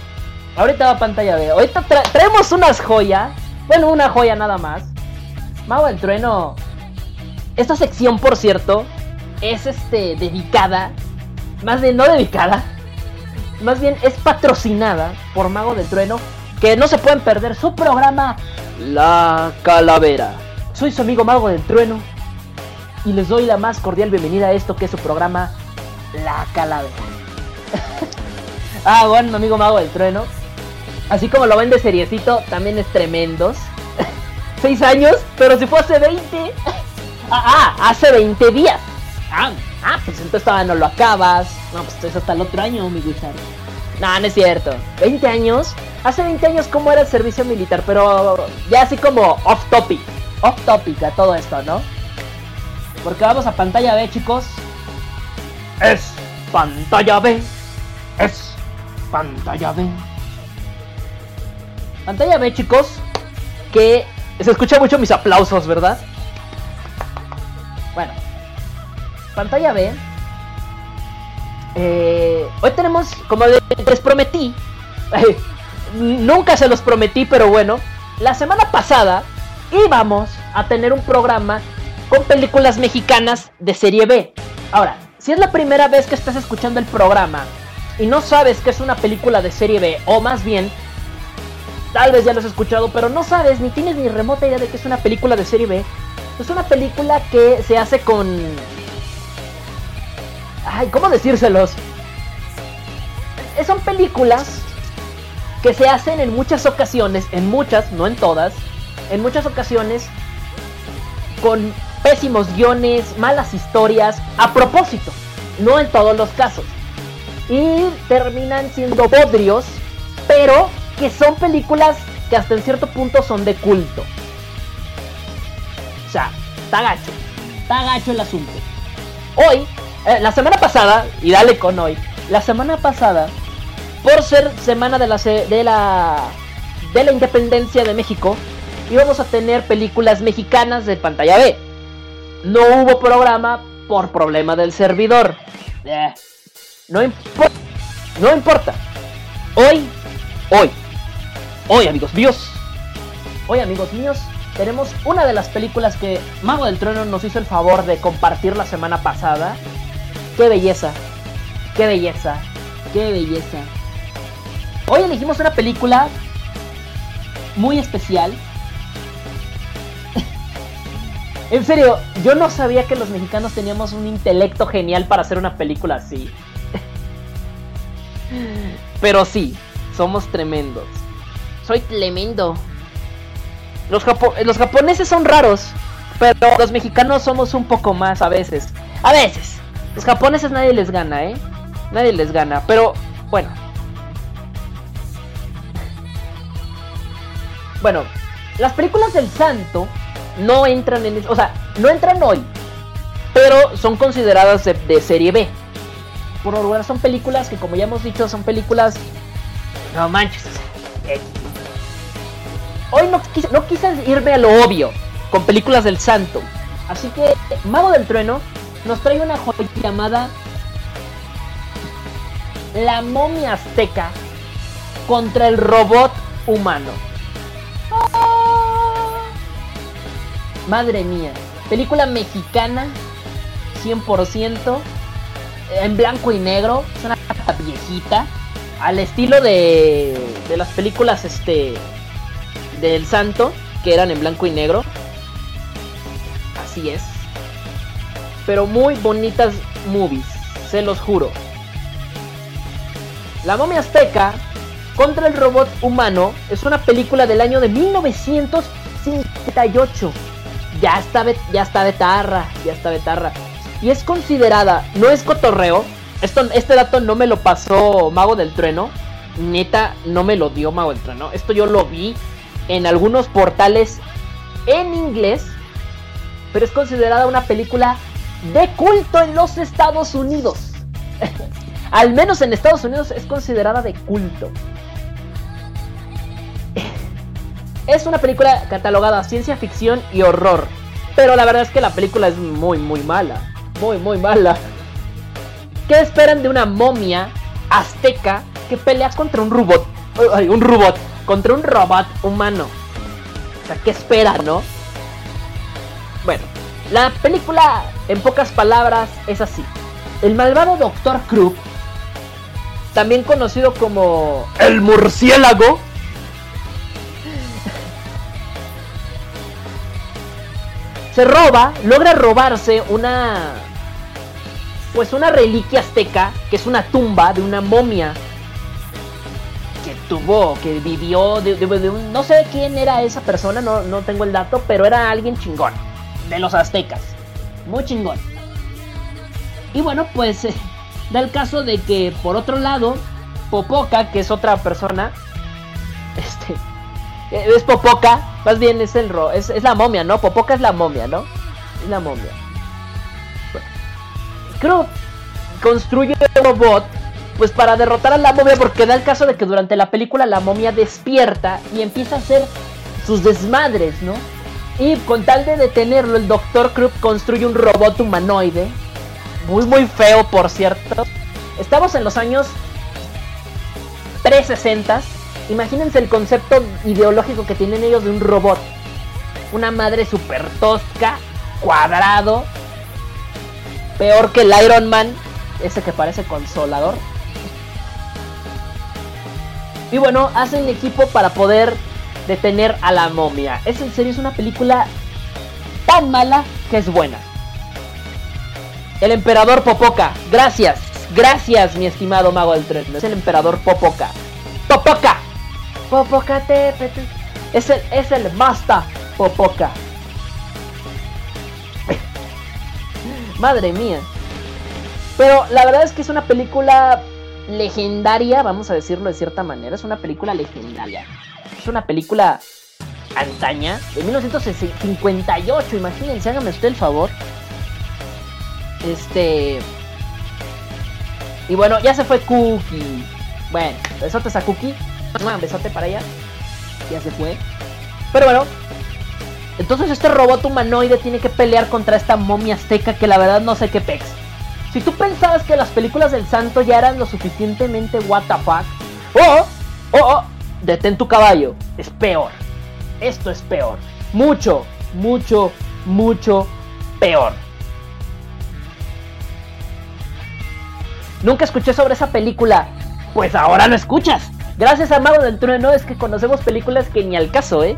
Ahorita va pantalla B. Ahorita tra- traemos unas joyas. Bueno, una joya nada más. Mago del Trueno. Esta sección, por cierto, es este dedicada más bien no dedicada, más bien es patrocinada por Mago del Trueno, que no se pueden perder su programa La Calavera. Soy su amigo Mago del Trueno y les doy la más cordial bienvenida a esto que es su programa La Calavera. Ah, bueno, mi amigo Mago del Trueno. Así como lo ven de seriecito, también es tremendos. [laughs] 6 años, pero si fue hace 20. ah, ah, hace 20 días. Ah, ah, pues entonces todavía no lo acabas. No, pues es hasta el otro año, mi Guchar. No, no es cierto. 20 años. Hace 20 años, ¿cómo era el servicio militar? Pero ya así como off topic. Off topic a todo esto, ¿no? Porque vamos a pantalla B, chicos. Es pantalla B. Es pantalla B. Pantalla B, chicos. Que se escucha mucho mis aplausos, ¿verdad? Bueno. Pantalla B. Eh, hoy tenemos, como les prometí, [laughs] nunca se los prometí, pero bueno, la semana pasada íbamos a tener un programa con películas mexicanas de serie B. Ahora, si es la primera vez que estás escuchando el programa y no sabes que es una película de serie B, o más bien, tal vez ya lo has escuchado, pero no sabes ni tienes ni remota idea de que es una película de serie B, es una película que se hace con Ay, ¿cómo decírselos? Son películas que se hacen en muchas ocasiones, en muchas, no en todas, en muchas ocasiones con pésimos guiones, malas historias, a propósito, no en todos los casos. Y terminan siendo bodrios, pero que son películas que hasta en cierto punto son de culto. O sea, está gacho, está gacho el asunto. Hoy eh, la semana pasada, y dale con hoy, la semana pasada, por ser semana de la, de la, de la independencia de México, íbamos a tener películas mexicanas de pantalla B. No hubo programa por problema del servidor. Eh, no importa, no importa. Hoy, hoy, hoy amigos míos, hoy amigos míos, tenemos una de las películas que Mago del Trono nos hizo el favor de compartir la semana pasada. Qué belleza, qué belleza, qué belleza. Hoy elegimos una película muy especial. [laughs] en serio, yo no sabía que los mexicanos teníamos un intelecto genial para hacer una película así. Pero sí, somos tremendos. Soy tremendo. Los, japo- los japoneses son raros, pero los mexicanos somos un poco más a veces. A veces. Los japoneses nadie les gana, ¿eh? Nadie les gana, pero bueno. Bueno, las películas del santo no entran en... O sea, no entran hoy, pero son consideradas de, de serie B. Por lo son películas que, como ya hemos dicho, son películas... No manches. eh, Hoy no quise, no quise irme a lo obvio con películas del santo. Así que Mago del Trueno nos trae una joya llamada La momia azteca contra el robot humano. Madre mía, película mexicana 100% en blanco y negro, es una viejita al estilo de de las películas este del santo que eran en blanco y negro. Así es. Pero muy bonitas movies, se los juro. La momia azteca contra el robot humano es una película del año de 1958. Ya está, ya está betarra, ya está betarra. Y es considerada, no es cotorreo. Esto, este dato no me lo pasó Mago del Trueno. Neta, no me lo dio Mago del Trueno. Esto yo lo vi en algunos portales en inglés. Pero es considerada una película de culto en los Estados Unidos. [laughs] Al menos en Estados Unidos es considerada de culto. [laughs] Es una película catalogada ciencia ficción y horror. Pero la verdad es que la película es muy, muy mala. Muy, muy mala. ¿Qué esperan de una momia azteca que pelea contra un robot? Ay, un robot. Contra un robot humano. O sea, ¿qué esperan, no? Bueno, la película, en pocas palabras, es así. el malvado Doctor Krupp, también conocido como el murciélago, [laughs] se roba, logra robarse una pues una reliquia azteca, que es una tumba de una momia que tuvo, que vivió, de, de- de un- no sé quién era esa persona, no, no tengo el dato, pero era alguien chingón, de los aztecas, muy chingón. Y bueno, pues eh, da el caso de que por otro lado, Popoca, que es otra persona, este, eh, es Popoca, más bien es el ro, es, es la momia, ¿no? Popoca es la momia, ¿no? Es la momia. Krupp construye un robot pues para derrotar a la momia porque da el caso de que durante la película la momia despierta y empieza a hacer sus desmadres, ¿no? Y con tal de detenerlo, el Dr. Krupp construye un robot humanoide. Muy, muy feo, por cierto. Estamos en los años 360. Imagínense el concepto ideológico que tienen ellos de un robot. Una madre súper tosca, cuadrado, Peor que el Iron Man, ese que parece consolador. Y bueno, hacen equipo para poder detener a la momia. Es en serio, es una película tan mala que es buena. El emperador Popoca, gracias, gracias mi estimado mago del tren. Es el emperador Popoca. Popoca. Popoca te, Es el, es el Masta Popoca. Madre mía. Pero la verdad es que es una película legendaria, vamos a decirlo de cierta manera. Es una película legendaria. Es una película antaña, de 1958. Imagínense, hágame usted el favor. Este. Y bueno, ya se fue Cookie. Bueno, besotes a Cookie. Un besote para ella. Ya se fue. Pero bueno, entonces este robot humanoide tiene que pelear contra esta momia azteca que la verdad no sé qué pex. Si tú pensabas que las películas del santo ya eran lo suficientemente what the fuck, oh, oh, oh, detén tu caballo, es peor. Esto es peor. Mucho, mucho, mucho peor. Nunca escuché sobre esa película. Pues ahora lo escuchas. Gracias a Mago del Trueno es que conocemos películas que ni al caso, ¿eh?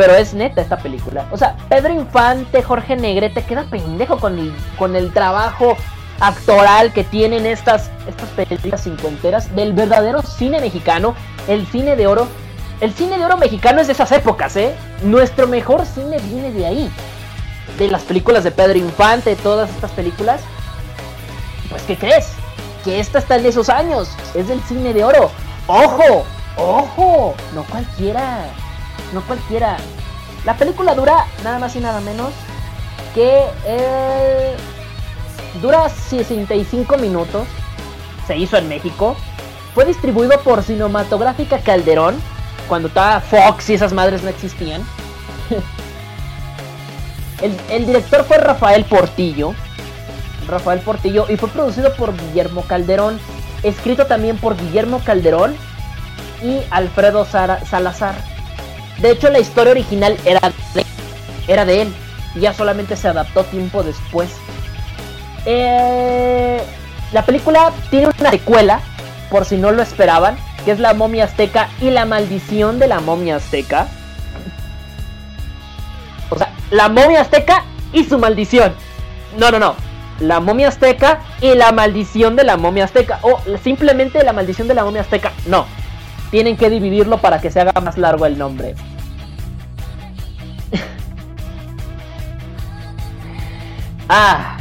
Pero es neta esta película. O sea, Pedro Infante, Jorge Negrete, queda pendejo con el, con el trabajo actoral que tienen estas, estas películas cincuenteras del verdadero cine mexicano, el cine de oro. El cine de oro mexicano es de esas épocas, ¿eh? Nuestro mejor cine viene de ahí. De las películas de Pedro Infante, todas estas películas. Pues, ¿qué crees? Que esta está en esos años. Es del cine de oro. ¡Ojo! ¡Ojo! No cualquiera. No cualquiera. La película dura nada más y nada menos que eh, dura 65 minutos. Se hizo en México. Fue distribuido por Cinematográfica Calderón. Cuando estaba Fox y esas madres no existían. [laughs] el, director fue Rafael Portillo. Rafael Portillo y fue producido por Guillermo Calderón. Escrito también por Guillermo Calderón y Alfredo Salazar. De hecho, la historia original era de, era de él. Y ya solamente se adaptó tiempo después. Eh, la película tiene una secuela, por si no lo esperaban, que es La momia azteca y la maldición de la momia azteca. O sea, la momia azteca y su maldición. No, no, no. La momia azteca y la maldición de la momia azteca. O simplemente la maldición de la momia azteca. No. Tienen que dividirlo para que se haga más largo el nombre. [laughs] ah.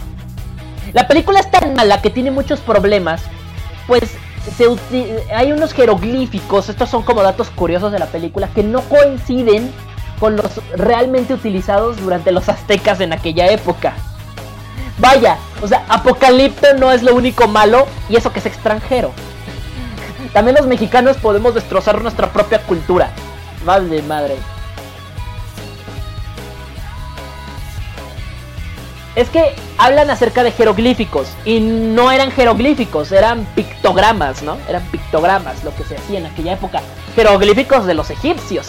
La película es tan mala que tiene muchos problemas. Pues hay unos jeroglíficos, estos son como datos curiosos de la película, que no coinciden con los realmente utilizados durante los aztecas en aquella época. Vaya, o sea, Apocalipto no es lo único malo y eso que es extranjero. [laughs] También los mexicanos podemos destrozar nuestra propia cultura. Madre madre. Es que hablan acerca de jeroglíficos y no eran jeroglíficos, eran pictogramas, ¿no? Eran pictogramas lo que se hacía en aquella época. Jeroglíficos de los egipcios.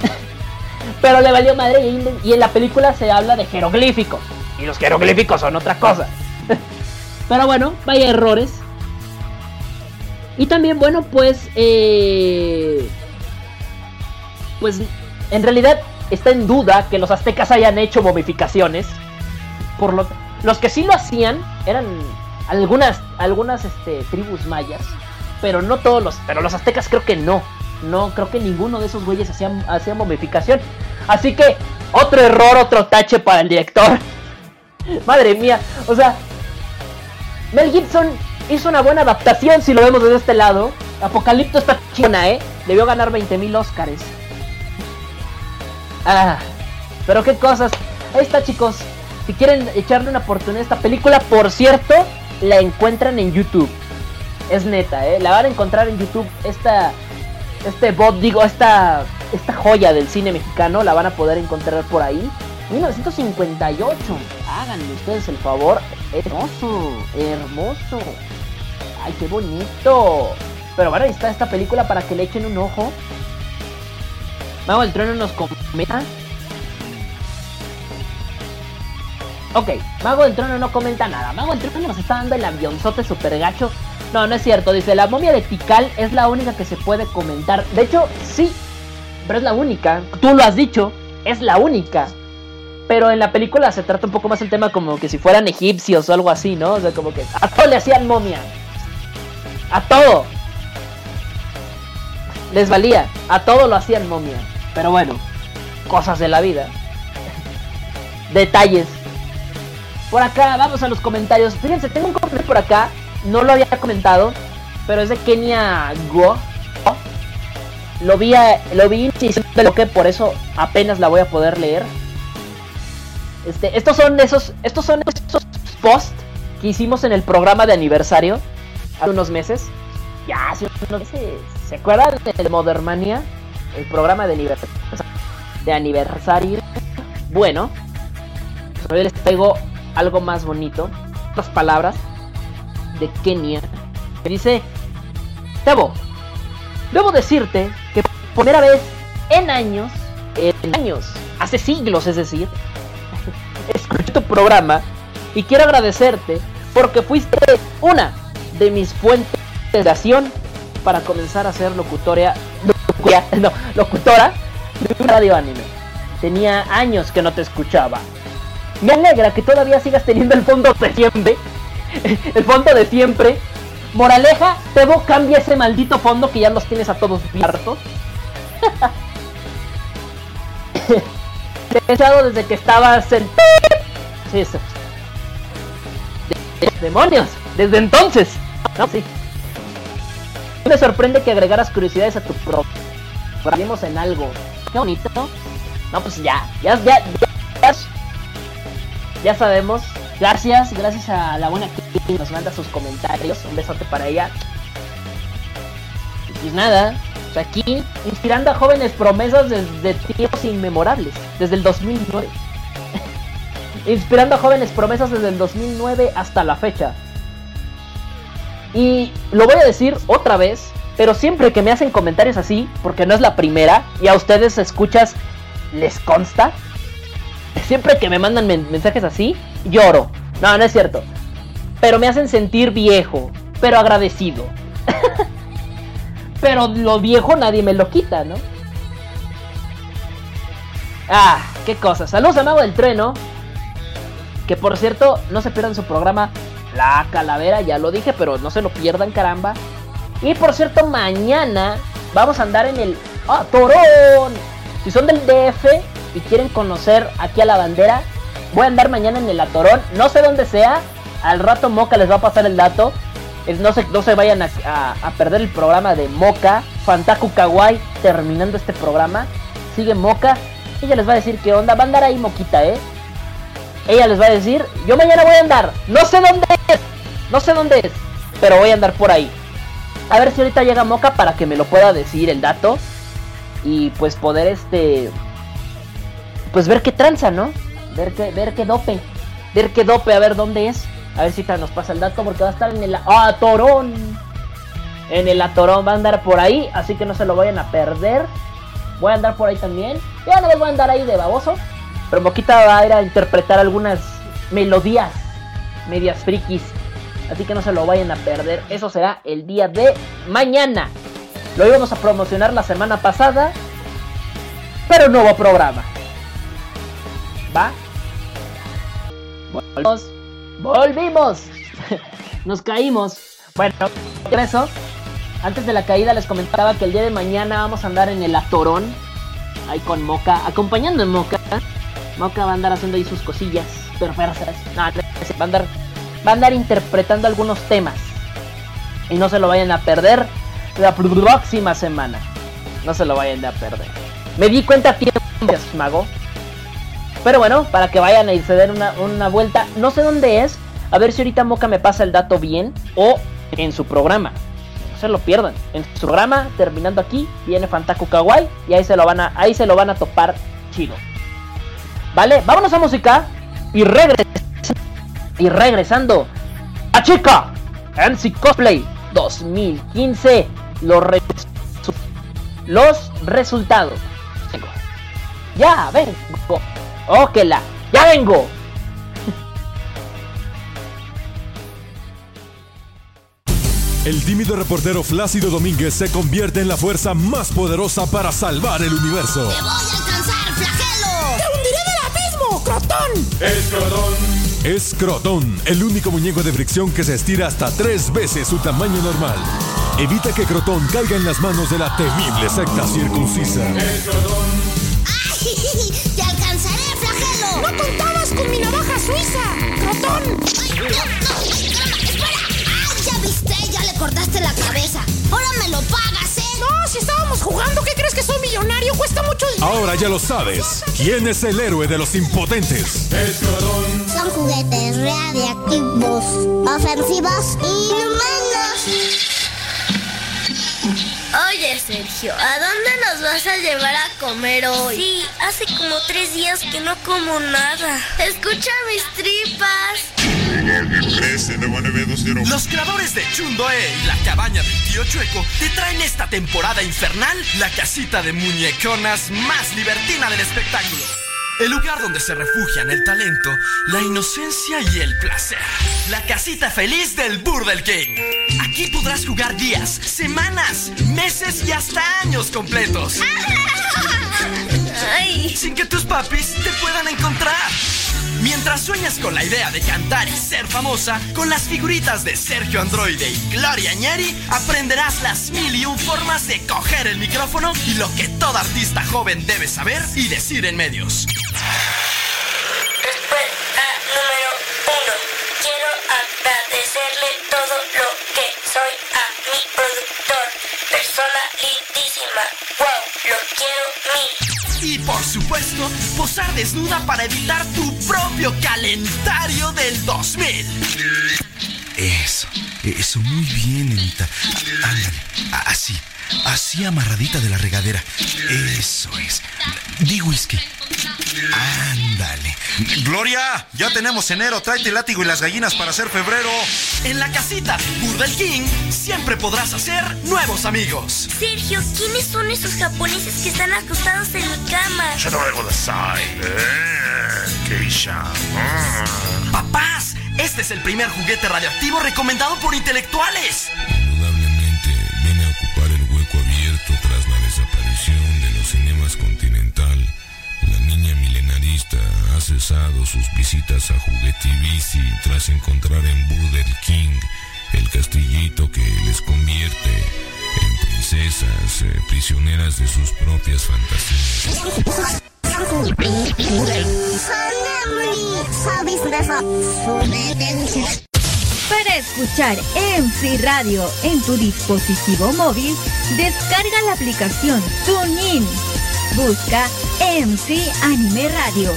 [laughs] Pero le valió madre y, y en la película se habla de jeroglíficos. Y los jeroglíficos son otra cosa. [laughs] Pero bueno, vaya errores. Y también, bueno, pues... eh, pues en realidad está en duda que los aztecas hayan hecho momificaciones. Por lo los que sí lo hacían eran algunas algunas este, tribus mayas, pero no todos los, pero los aztecas creo que no. No creo que ninguno de esos güeyes hacían hacía momificación. Así que otro error, otro tache para el director. [laughs] Madre mía, o sea, Mel Gibson hizo una buena adaptación si lo vemos desde este lado. Apocalipto está china, ¿eh? Debió ganar 20.000 Óscares. Ah, pero qué cosas. Ahí está, chicos. Si quieren echarle una oportunidad a esta película, por cierto, la encuentran en YouTube. Es neta, ¿eh? La van a encontrar en YouTube. Esta, este bot, digo, esta, esta joya del cine mexicano, la van a poder encontrar por ahí. 1958. Háganme ustedes el favor. Hermoso, hermoso. Ay, qué bonito. Pero bueno, ahí está esta película para que le echen un ojo. Mago del Trueno nos comenta. Ok, Mago del Trono no comenta nada. Mago del Trono nos está dando el avionzote super gacho. No, no es cierto. Dice, la momia de Tikal es la única que se puede comentar. De hecho, sí, pero es la única. Tú lo has dicho, es la única. Pero en la película se trata un poco más el tema como que si fueran egipcios o algo así, ¿no? O sea, como que a todo le hacían momia. A todo. Les valía. A todo lo hacían momia. Pero bueno, cosas de la vida. [laughs] Detalles. Por acá, vamos a los comentarios. Fíjense, tengo un comentario por acá. No lo había comentado. Pero es de Kenia Go. Lo vi, lo vi diciendo lo que por eso apenas la voy a poder leer. Este, estos son esos, estos son esos posts que hicimos en el programa de aniversario hace unos meses. Ya hace unos meses. ¿Se acuerdan de Modernmania? El programa de aniversario. De aniversario. Bueno, pues hoy les traigo algo más bonito. Otras palabras de Kenia. Que dice: Tebo, debo decirte que por primera vez en años, en años, hace siglos es decir, [laughs] escuché tu programa y quiero agradecerte porque fuiste una de mis fuentes de inspiración para comenzar a ser locutoria, locutoria, [laughs] no, locutora de un radio anime. Tenía años que no te escuchaba. Me alegra que todavía sigas teniendo el fondo de siempre. [laughs] El fondo de siempre. Moraleja, Tebo, cambia ese maldito fondo que ya los tienes a todos hartos. [laughs] Te he echado desde que estabas en... Sí, [laughs] eso. De- de- ¡Demonios! Desde entonces. No, sí. Me sorprende que agregaras curiosidades a tu pro. Hablemos en algo. Qué bonito. No, pues ya. Ya, ya, ya. Ya sabemos. Gracias, gracias a la buena que nos manda sus comentarios. Un besote para ella. Y pues nada, pues aquí inspirando a jóvenes promesas desde tiempos inmemorables, desde el 2009. [laughs] inspirando a jóvenes promesas desde el 2009 hasta la fecha. Y lo voy a decir otra vez, pero siempre que me hacen comentarios así, porque no es la primera, y a ustedes escuchas, les consta, siempre que me mandan men- mensajes así, lloro. No, no es cierto. Pero me hacen sentir viejo, pero agradecido. [laughs] pero lo viejo nadie me lo quita, ¿no? Ah, qué cosa. Saludos a Mago del Trueno. Que por cierto, no se pierdan su programa La Calavera, ya lo dije, pero no se lo pierdan, caramba. Y por cierto, mañana vamos a andar en el ¡Ah, Torón! Si son del DF y quieren conocer aquí a la bandera, voy a andar mañana en el Atorón. No sé dónde sea. Al rato Moca les va a pasar el dato. No se, no se vayan a perder el programa de Moca. Fantaku Kawaii terminando este programa. Sigue Moca. Ella les va a decir qué onda. Va a andar ahí Moquita, ¿eh? Ella les va a decir, yo mañana voy a andar. No sé dónde es. No sé dónde es. Pero voy a andar por ahí. A ver si ahorita llega Moca para que me lo pueda decir el dato. Y pues poder este... Pues ver qué tranza, ¿no? Ver qué, ver qué dope. Ver qué dope, a ver dónde es. A ver si nos pasa el dato porque va a estar en el Atorón. En el Atorón va a andar por ahí. Así que no se lo vayan a perder. Voy a andar por ahí también. Ya no voy a andar ahí de baboso. Pero Moquita va a ir a interpretar algunas melodías medias frikis. Así que no se lo vayan a perder. Eso será el día de mañana. Lo íbamos a promocionar la semana pasada. Pero nuevo programa. ¿Va? Volvimos. Volvimos. [laughs] Nos caímos. Bueno, eso, antes de la caída les comentaba que el día de mañana vamos a andar en el Atorón. Ahí con Moca, acompañando en Moca. Moca va a andar haciendo ahí sus cosillas perversas. No, va a andar, va a andar interpretando algunos temas. Y no se lo vayan a perder la próxima semana. No se lo vayan a perder. Me di cuenta a tiempo, mago. Pero bueno, para que vayan y se den una, una vuelta. No sé dónde es. A ver si ahorita Moca me pasa el dato bien. O en su programa. No se lo pierdan. En su programa, terminando aquí, viene Fantaku Kawaii. Y ahí se lo van a, ahí se lo van a topar chido. Vale, vámonos a música. Y regresando. Y regresando. A chica. MC Cosplay 2015. Los, los resultados. Ya, vengo. Óquela. Ya vengo. El tímido reportero Flácido Domínguez se convierte en la fuerza más poderosa para salvar el universo. ¡Te voy a alcanzar, flagelo! ¡Te hundiré del abismo, Crotón! Es Crotón, el único muñeco de fricción que se estira hasta tres veces su tamaño normal. Evita que Crotón caiga en las manos de la temible secta circuncisa. ¡Ay! [laughs] ¡No contabas con mi navaja suiza, Crotón! ¡Ay, no, no! ¡Espera, espera! ¡Ay, ya viste! Ya le cortaste la cabeza. Ahora me lo pagas, ¿eh? No, si estábamos jugando, ¿qué crees que soy millonario? Cuesta mucho dinero. Ahora ya lo sabes. ¿Quién es el héroe de los impotentes? Son juguetes radiactivos, ofensivos y inhumanos. Oye, Sergio, ¿a dónde nos vas a llevar a comer hoy? Sí, hace como tres días que no como nada. Escucha mis tripas. Los creadores de Chundo E y la cabaña del tío Chueco te traen esta temporada infernal la casita de muñeconas más libertina del espectáculo. El lugar donde se refugian el talento, la inocencia y el placer. La casita feliz del Burdel King. Aquí podrás jugar días, semanas, meses y hasta años completos. [laughs] Ay, Sin que tus papis te puedan encontrar. Mientras sueñas con la idea de cantar y ser famosa, con las figuritas de Sergio Androide y Gloria Ñeri, aprenderás las mil y un formas de coger el micrófono y lo que todo artista joven debe saber y decir en medios. Desnuda para editar tu propio calendario del 2000. Eso, eso, muy bien, nenita. Á- Ándale, así, así amarradita de la regadera. Eso es. Di whisky. Ándale. Gloria, ya tenemos enero, tráete el látigo y las gallinas para hacer febrero. En la casita Burdel King siempre podrás hacer nuevos amigos. Sergio, ¿quiénes son esos japoneses que están acostados en mi cama? Papás, este es el primer juguete radioactivo recomendado por intelectuales. Indudablemente viene a ocupar el hueco abierto tras la desaparición de los cinemas Continental. La niña milenarista ha cesado sus visitas a Juguetivici tras encontrar en Burger King el castillito que les convierte en princesas eh, prisioneras de sus propias fantasías. Para escuchar MC Radio en tu dispositivo móvil, descarga la aplicación TuneIn. Busca MC Anime Radio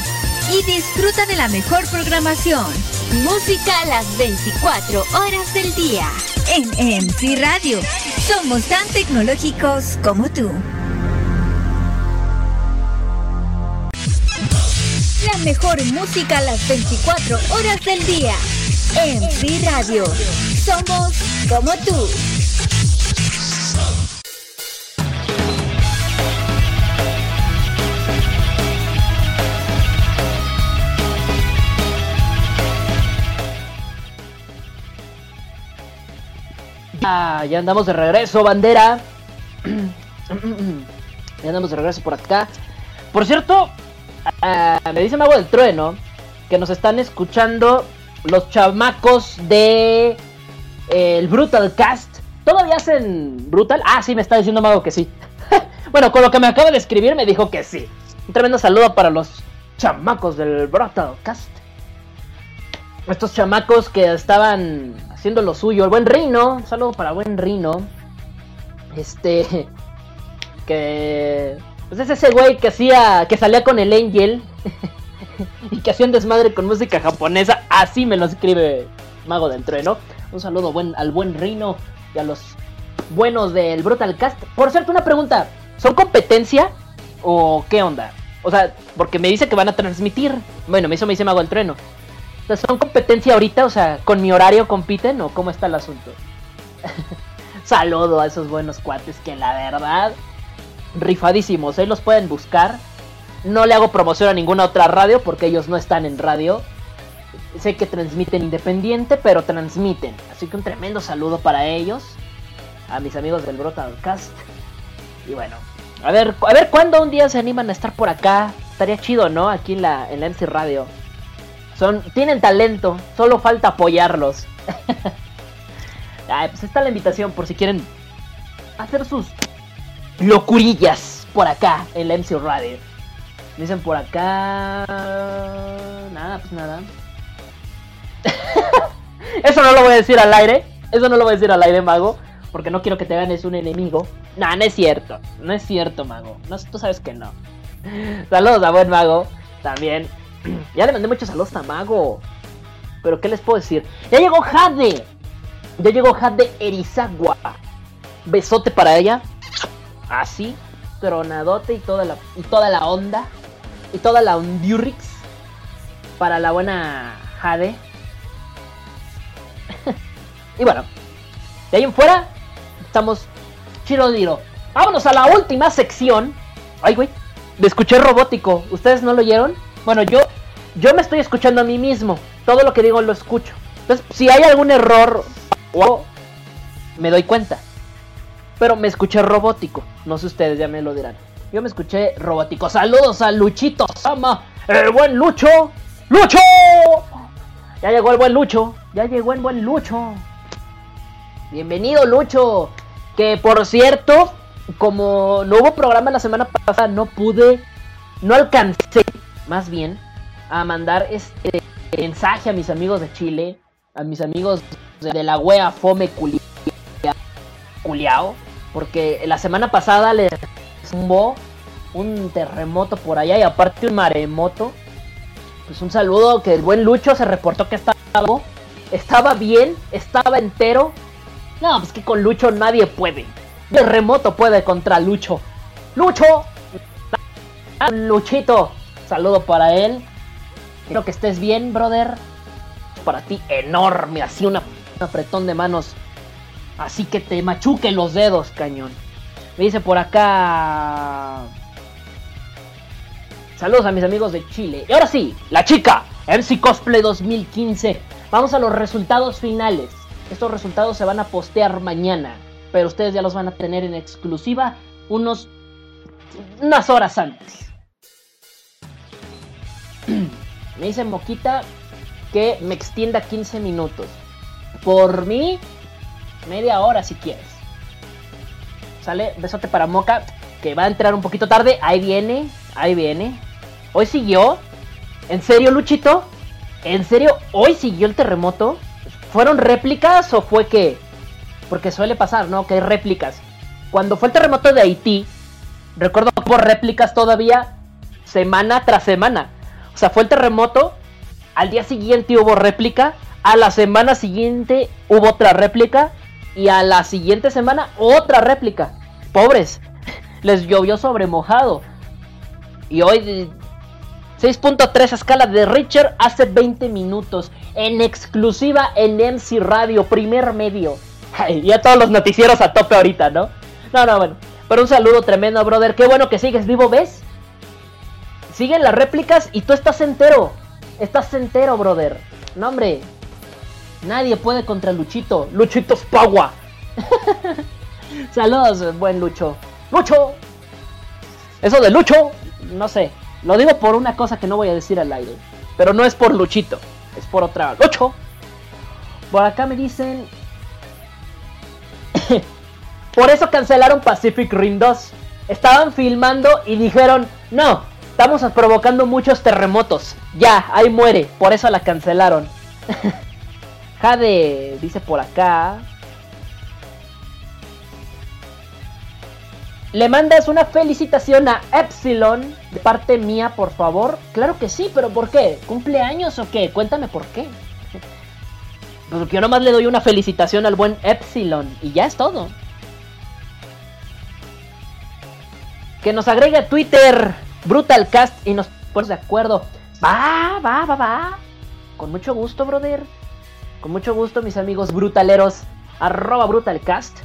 y disfruta de la mejor programación. Música a las 24 horas del día. En MC Radio, somos tan tecnológicos como tú. La mejor música a las 24 horas del día. MC Radio. Somos como tú. Ya andamos de regreso, bandera. [clears throat] ya andamos de regreso por acá. Por cierto, ah, me dice Mago del Trueno que nos están escuchando los chamacos de eh, el Brutal Cast. ¿Todavía hacen Brutal? Ah, sí, me está diciendo Mago que sí. [laughs] bueno, con lo que me acaba de escribir me dijo que sí. Un tremendo saludo para los chamacos del Brutal Cast. Estos chamacos que estaban haciendo lo suyo. El buen Rino, un saludo para buen Rino. Este. [laughs] Que. Pues es ese güey que hacía. que salía con el Angel. [laughs] y que hacía un desmadre con música japonesa. Así me lo escribe Mago del Trueno. Un saludo al buen Rino y a los buenos del Brutal Cast. Por cierto, una pregunta. ¿Son competencia? ¿O qué onda? O sea, porque me dice que van a transmitir. Bueno, eso me dice Mago del Trueno. ¿Son competencia ahorita? O sea, ¿con mi horario compiten o cómo está el asunto? [laughs] Saludo a esos buenos cuates que la verdad, rifadísimos, ¿eh? Los pueden buscar. No le hago promoción a ninguna otra radio porque ellos no están en radio. Sé que transmiten independiente, pero transmiten. Así que un tremendo saludo para ellos. A mis amigos del Broadcast. Y bueno, a ver, a ver cuándo un día se animan a estar por acá. Estaría chido, ¿no? Aquí en la, en la MC Radio. Son, tienen talento, solo falta apoyarlos. [laughs] Pues está la invitación por si quieren hacer sus locurillas por acá en la MC Radio. Dicen por acá. Nada, pues nada. [laughs] Eso no lo voy a decir al aire. Eso no lo voy a decir al aire, mago. Porque no quiero que te ganes un enemigo. Nah, no es cierto. No es cierto, mago. Tú sabes que no. [laughs] Saludos a buen mago. También. [clears throat] Ya le mandé muchos saludos a mago. Pero ¿qué les puedo decir? Ya llegó Jade. Ya llegó Jade Erizagua. Besote para ella. Así. Tronadote y toda la, y toda la onda. Y toda la Ondurix. Para la buena Jade. [laughs] y bueno. De ahí en fuera. Estamos chiro diro. Vámonos a la última sección. Ay, güey. De escuchar robótico. ¿Ustedes no lo oyeron? Bueno, yo, yo me estoy escuchando a mí mismo. Todo lo que digo lo escucho. Entonces, si hay algún error o me doy cuenta. Pero me escuché robótico. No sé ustedes, ya me lo dirán. Yo me escuché robótico. Saludos a Luchito Sama. El buen Lucho. ¡Lucho! Ya llegó el buen Lucho. Ya llegó el buen Lucho. Bienvenido, Lucho. Que por cierto, como no hubo programa la semana pasada, no pude, no alcancé, más bien, a mandar este mensaje a mis amigos de Chile, a mis amigos de la wea Fome Culia- Culiao, porque la semana pasada les zumbó un terremoto por allá y aparte un maremoto. Pues un saludo que el buen Lucho se reportó que estaba, estaba bien, estaba entero. No, pues que con Lucho nadie puede. Terremoto puede contra Lucho. Lucho, Luchito, saludo para él. Espero que estés bien, brother. Para ti, enorme, así una, un apretón de manos. Así que te machuque los dedos, cañón. Me dice por acá. Saludos a mis amigos de Chile. Y ahora sí, la chica, MC Cosplay 2015. Vamos a los resultados finales. Estos resultados se van a postear mañana, pero ustedes ya los van a tener en exclusiva unos unas horas antes. [clears throat] Me dice Moquita que me extienda 15 minutos. Por mí, media hora si quieres. Sale, besote para Moca, que va a entrar un poquito tarde. Ahí viene, ahí viene. Hoy siguió. ¿En serio, Luchito? ¿En serio? ¿Hoy siguió el terremoto? ¿Fueron réplicas o fue que.? Porque suele pasar, ¿no? Que hay réplicas. Cuando fue el terremoto de Haití, recuerdo que hubo réplicas todavía semana tras semana. O sea, fue el terremoto, al día siguiente hubo réplica, a la semana siguiente hubo otra réplica y a la siguiente semana otra réplica. Pobres, [laughs] les llovió sobre mojado. Y hoy 6.3 a escala de Richard hace 20 minutos en exclusiva en MC Radio, primer medio. [laughs] Ay, ya todos los noticieros a tope ahorita, ¿no? No, no, bueno. Pero un saludo tremendo, brother. Qué bueno que sigues vivo, ¿ves? Siguen las réplicas y tú estás entero. Estás entero, brother. No, hombre. Nadie puede contra Luchito. Luchito Spagua. [laughs] Saludos, buen Lucho. ¡Lucho! Eso de Lucho, no sé. Lo digo por una cosa que no voy a decir al aire. Pero no es por Luchito, es por otra. ¡Lucho! Por acá me dicen. [coughs] por eso cancelaron Pacific Rim 2. Estaban filmando y dijeron: No, estamos provocando muchos terremotos. Ya, ahí muere. Por eso la cancelaron. [laughs] Jade dice por acá. ¿Le mandas una felicitación a Epsilon de parte mía, por favor? Claro que sí, pero ¿por qué? ¿Cumpleaños o qué? Cuéntame por qué. Porque yo nomás le doy una felicitación al buen Epsilon y ya es todo. Que nos agregue a Twitter Brutalcast y nos ponemos de acuerdo. Va, va, va, va. Con mucho gusto, brother. Con mucho gusto, mis amigos brutaleros. Arroba Brutalcast.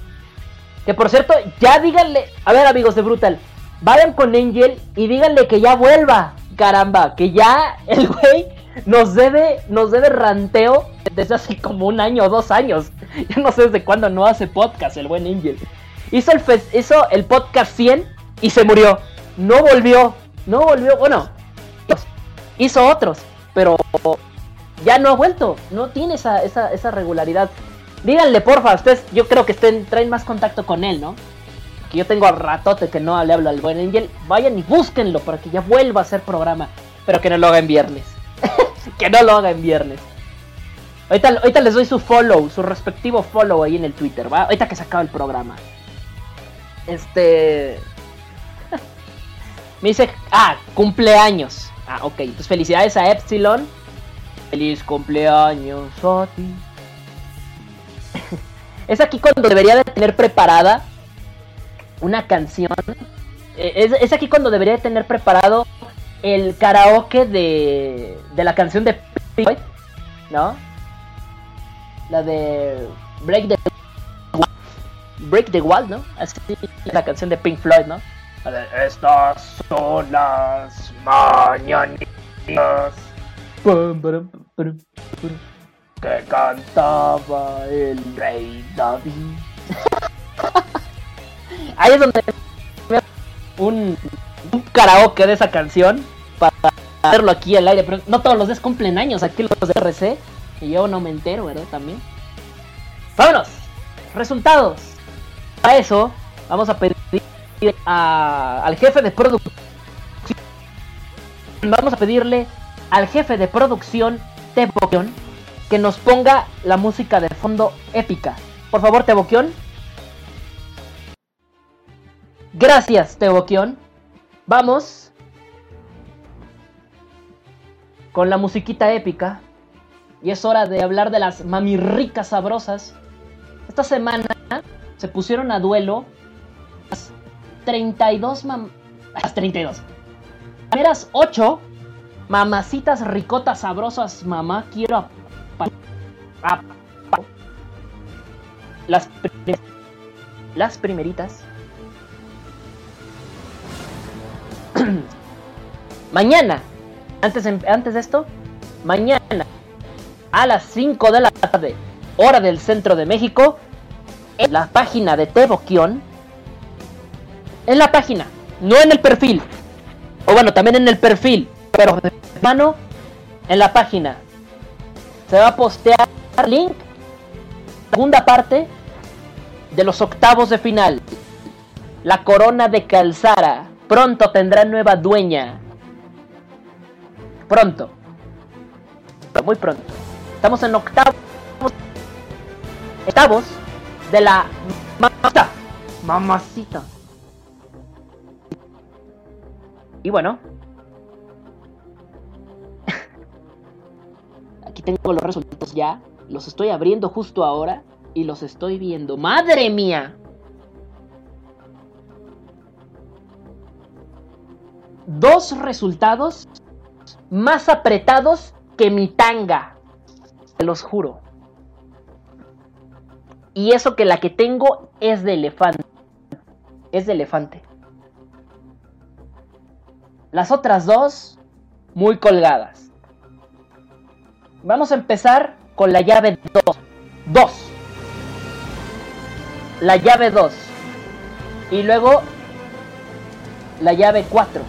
Que por cierto, ya díganle. A ver, amigos de Brutal. Vayan con Angel y díganle que ya vuelva. Caramba, que ya el güey nos debe, nos debe ranteo desde hace como un año o dos años. Yo no sé desde cuándo no hace podcast el buen Angel. Hizo el, hizo el podcast 100 y se murió. No volvió. No volvió. Bueno, hizo otros, pero ya no ha vuelto. No tiene esa, esa, esa regularidad. Díganle, porfa, ustedes, yo creo que estén, traen más contacto con él, ¿no? Que yo tengo a ratote que no le hablo al buen Angel. Vayan y búsquenlo para que ya vuelva a hacer programa. Pero que no lo haga en viernes. [laughs] que no lo haga en viernes. Ahorita, ahorita les doy su follow, su respectivo follow ahí en el Twitter, ¿va? Ahorita que se acaba el programa. Este. [laughs] Me dice. Ah, cumpleaños. Ah, ok. Pues felicidades a Epsilon. Feliz cumpleaños a ti. es aquí cuando debería de tener preparada una canción. Eh, Es, es aquí cuando debería de tener preparado el karaoke de, de la canción de Pink Floyd, ¿no? La de Break the Break the Wall, ¿no? Así la canción de Pink Floyd, ¿no? Estas son las mañanitas que cantaba el rey David. [laughs] Ahí es donde un, un karaoke de esa canción para hacerlo aquí al aire, pero no todos los días cumplen años, aquí los de RC, y yo no me entero, ¿verdad? También. ¡Vámonos! Resultados. Para eso, vamos a pedir al jefe de producción. Vamos a pedirle al jefe de producción, Teboquion, que nos ponga la música de fondo épica. Por favor, Teboquion. Gracias, Teboquion. Vamos con la musiquita épica. Y es hora de hablar de las mamirricas sabrosas. Esta semana se pusieron a duelo las 32 mam... Las 32. Primeras 8 mamacitas ricotas sabrosas, mamá, quiero a... Las, las primeritas. [clears throat] mañana, antes, antes de esto, mañana a las 5 de la tarde, hora del centro de México, en la página de Teboquion. En la página, no en el perfil. O bueno, también en el perfil, pero de mano en la página. Se va a postear link, segunda parte de los octavos de final. La corona de Calzara pronto tendrá nueva dueña. Pronto. Muy pronto. Estamos en octavos. Octavos de la mamacita. Mamacita. Y bueno. Tengo los resultados ya. Los estoy abriendo justo ahora. Y los estoy viendo. ¡Madre mía! Dos resultados más apretados que mi tanga. Te los juro. Y eso que la que tengo es de elefante. Es de elefante. Las otras dos, muy colgadas. Vamos a empezar con la llave 2. 2. la llave 2. Y luego la llave 4.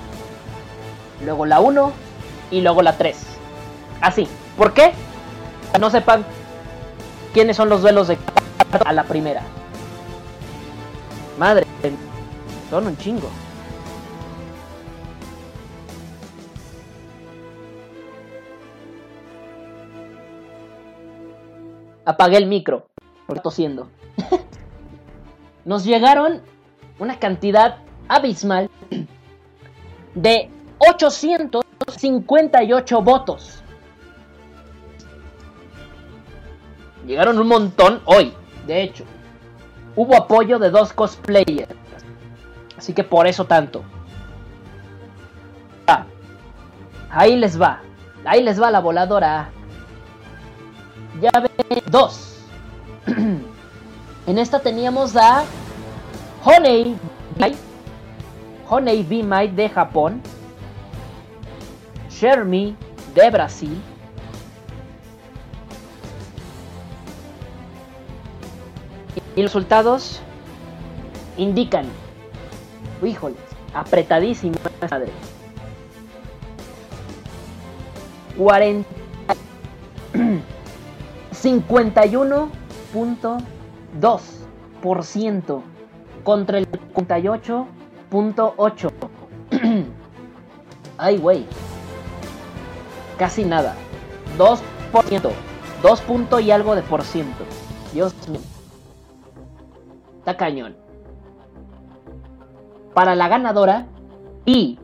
Luego la 1 y luego la 3. Así. ¿Por qué? No sepan quiénes son los duelos de a la primera. Madre, son un chingo. Apagué el micro. Por tosiendo. [laughs] Nos llegaron una cantidad abismal de 858 votos. Llegaron un montón hoy, de hecho. Hubo apoyo de dos cosplayers. Así que por eso tanto. Ah, ahí les va. Ahí les va la voladora. Llave 2. [clears throat] en esta teníamos a Honey Mai, Honey Be Mai de Japón, Shermie de Brasil, y los resultados indican, híjole, apretadísima madre. 40 [clears throat] 51.2% contra el 58.8. [clears throat] Ay, güey. Casi nada. 2%. 2 punto y algo de por ciento. Dios mío. Está cañón. Para la ganadora y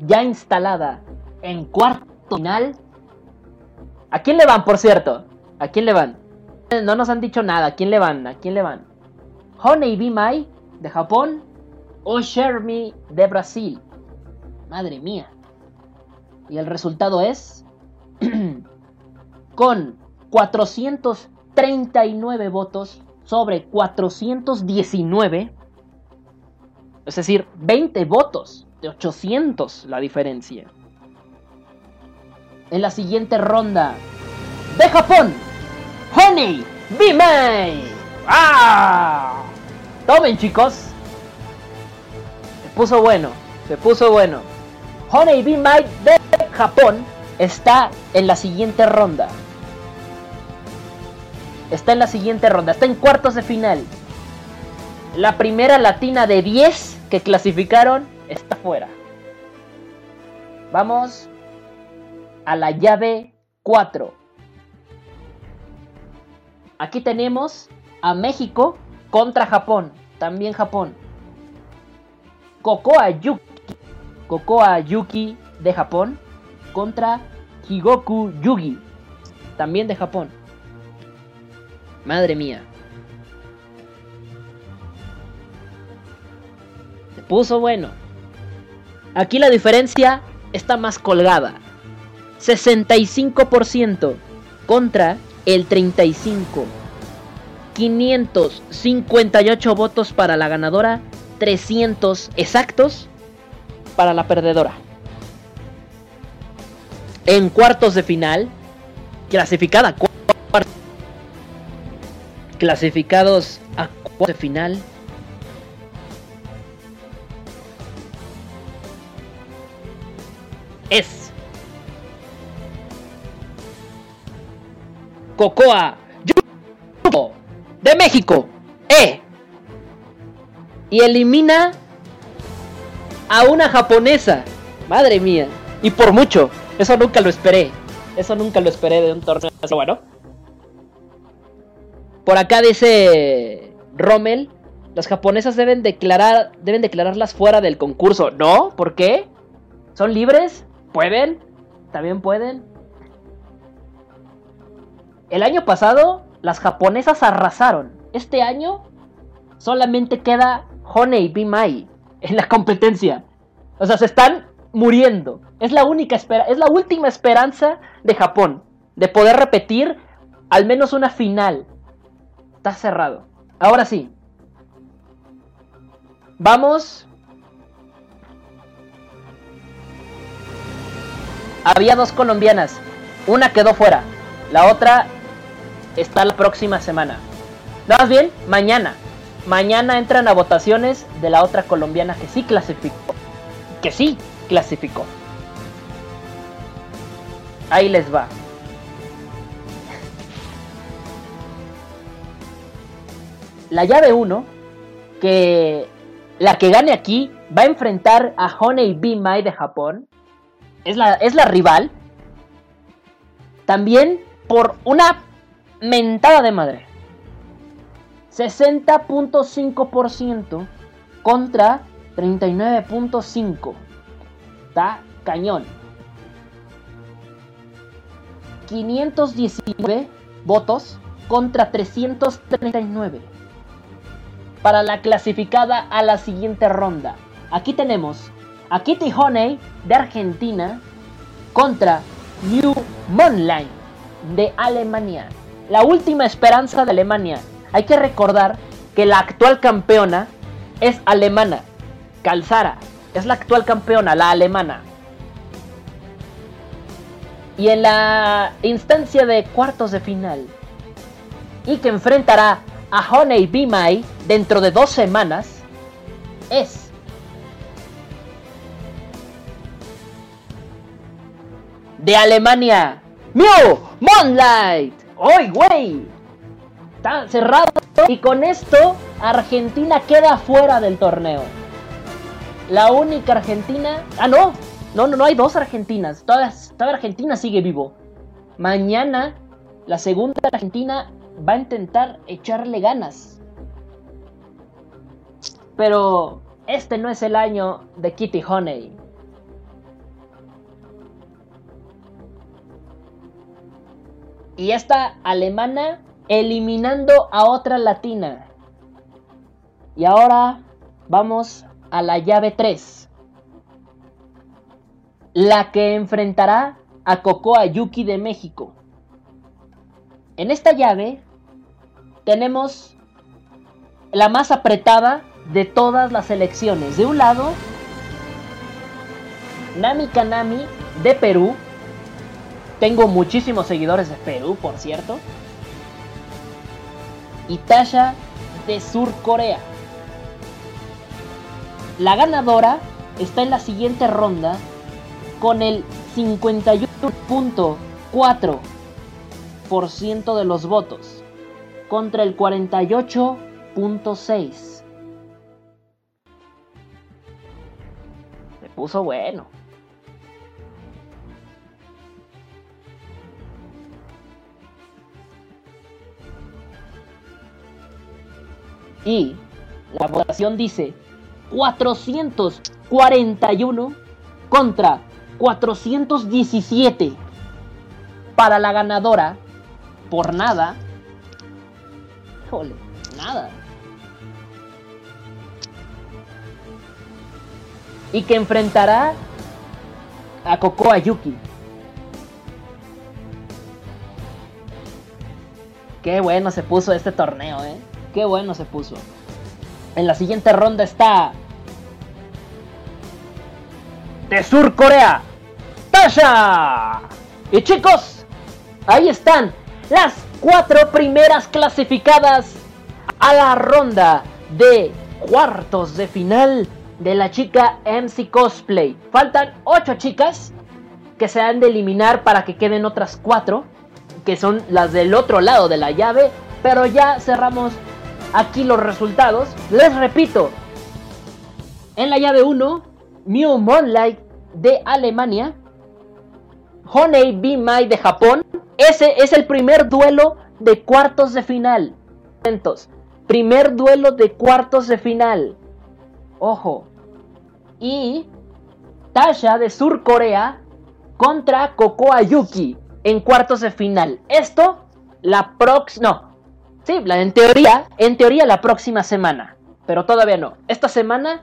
ya instalada en cuarto final. ¿A quién le van, por cierto? ¿A quién le van? No nos han dicho nada. ¿A quién le van? ¿A quién le van? Honey Be Mai de Japón o Shermie de Brasil. Madre mía. Y el resultado es [clears throat] con 439 votos sobre 419. Es decir, 20 votos de 800 la diferencia. En la siguiente ronda de Japón, Honey Be Mai. ¡Ah! Tomen chicos. Se puso bueno, se puso bueno. Honey Be Mai de Japón está en la siguiente ronda. Está en la siguiente ronda, está en cuartos de final. La primera latina de 10 que clasificaron está fuera. Vamos a la llave 4. Aquí tenemos a México contra Japón, también Japón. Kokoa Yuki, Kokoa Yuki de Japón contra Higoku Yugi, también de Japón. Madre mía. Se puso bueno. Aquí la diferencia está más colgada. 65% contra el 35. 558 votos para la ganadora, 300 exactos para la perdedora. En cuartos de final, clasificada clasificados a cuartos de final. Es Cocoa Yuko de México. E. Y elimina a una japonesa. Madre mía. Y por mucho. Eso nunca lo esperé. Eso nunca lo esperé de un torneo. Pero bueno. Por acá dice Rommel. Las japonesas deben declarar. Deben declararlas fuera del concurso. ¿No? ¿Por qué? ¿Son libres? ¿Pueden? ¿También pueden? El año pasado las japonesas arrasaron. Este año solamente queda Honey Be Mai en la competencia. O sea, se están muriendo. Es la única es la última esperanza de Japón de poder repetir al menos una final. Está cerrado. Ahora sí. Vamos. Había dos colombianas. Una quedó fuera. La otra está la próxima semana. No, más bien, mañana. mañana entran a votaciones de la otra colombiana que sí clasificó. Que sí clasificó. Ahí les va. La llave 1, que la que gane aquí va a enfrentar a Honey Be Mai de Japón. Es la, es la rival. También por una mentada de madre. 60.5% contra 39.5%. Está cañón. 519 votos contra 339 para la clasificada a la siguiente ronda. Aquí tenemos a Kitty Honey de Argentina contra New Monline de Alemania. La última esperanza de Alemania. Hay que recordar que la actual campeona es alemana. Calzara es la actual campeona, la alemana. Y en la instancia de cuartos de final, y que enfrentará a Honey My dentro de dos semanas, es de Alemania, Mew Moonlight. ¡Hoy, güey! Está cerrado y con esto Argentina queda fuera del torneo. La única Argentina... Ah, no. No, no, no hay dos Argentinas. Toda, toda Argentina sigue vivo. Mañana la segunda Argentina va a intentar echarle ganas. Pero este no es el año de Kitty Honey. Y esta alemana eliminando a otra latina. Y ahora vamos a la llave 3. La que enfrentará a Cocoa Yuki de México. En esta llave tenemos la más apretada de todas las elecciones. De un lado, Nami Kanami de Perú. Tengo muchísimos seguidores de Perú, por cierto. Y Tasha de Sur Corea. La ganadora está en la siguiente ronda con el 51.4% de los votos contra el 48.6%. Se puso bueno. Y la votación dice 441 contra 417 para la ganadora por nada. Híjole, nada. Y que enfrentará a Cocoa Yuki. Qué bueno se puso este torneo, eh. Qué bueno se puso. En la siguiente ronda está. De Sur Corea. Tasha. Y chicos, ahí están las cuatro primeras clasificadas a la ronda de cuartos de final de la chica MC Cosplay. Faltan ocho chicas que se han de eliminar para que queden otras cuatro, que son las del otro lado de la llave. Pero ya cerramos aquí los resultados. Les repito, en la llave 1, Mew Moonlight de Alemania, Honey Be My de Japón. Ese es el primer duelo de cuartos de final. Atentos, Primer duelo de cuartos de final. Ojo. Y Tasha de Sur Corea contra Cocoa Yuki en cuartos de final. Esto la próxima... No, Sí, en teoría, en teoría la próxima semana, pero todavía no. Esta semana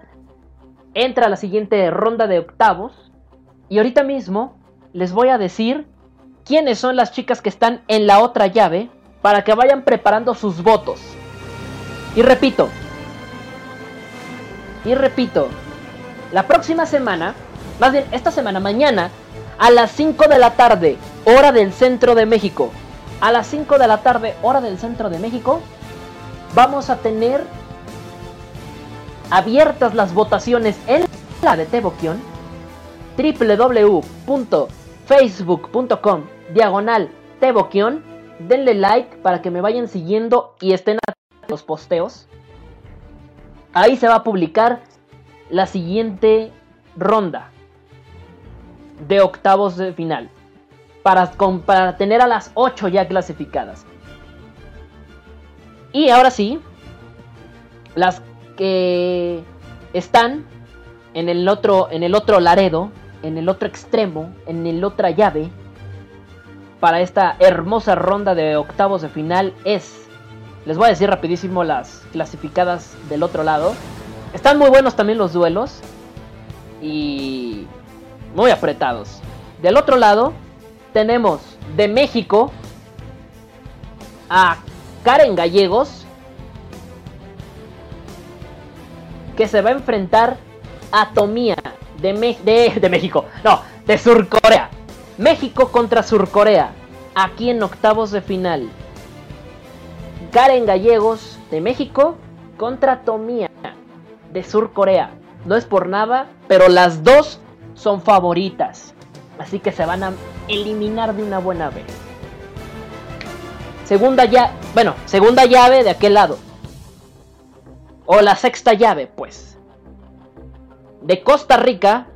entra la siguiente ronda de octavos y ahorita mismo les voy a decir quiénes son las chicas que están en la otra llave para que vayan preparando sus votos. Y repito, y repito, la próxima semana, más bien esta semana, mañana, a las 5 de la tarde, hora del centro de México, a las 5 de la tarde, hora del centro de México, vamos a tener abiertas las votaciones en la de Teboquion, www.facebook.com diagonal Teboquion, denle like para que me vayan siguiendo y estén atentos a los posteos. Ahí se va a publicar la siguiente ronda de octavos de final. Para, tener a las 8 ya clasificadas. Y ahora sí, las que están en el otro, en el otro Laredo, en el otro extremo, en el otra llave, para esta hermosa ronda de octavos de final es, les voy a decir rapidísimo las clasificadas del otro lado. Están muy buenos también los duelos y muy apretados. Del otro lado tenemos de México a Karen Gallegos que se va a enfrentar a Tomía de, de, México, no, de Sur Corea. México contra Sur Corea, aquí en octavos de final. Karen Gallegos de México contra Tomía de Sur Corea. No es por nada, pero las dos son favoritas. Así que se van a eliminar de una buena vez. Segunda llave, bueno, segunda llave de aquel lado. O la sexta llave, pues. De Costa Rica,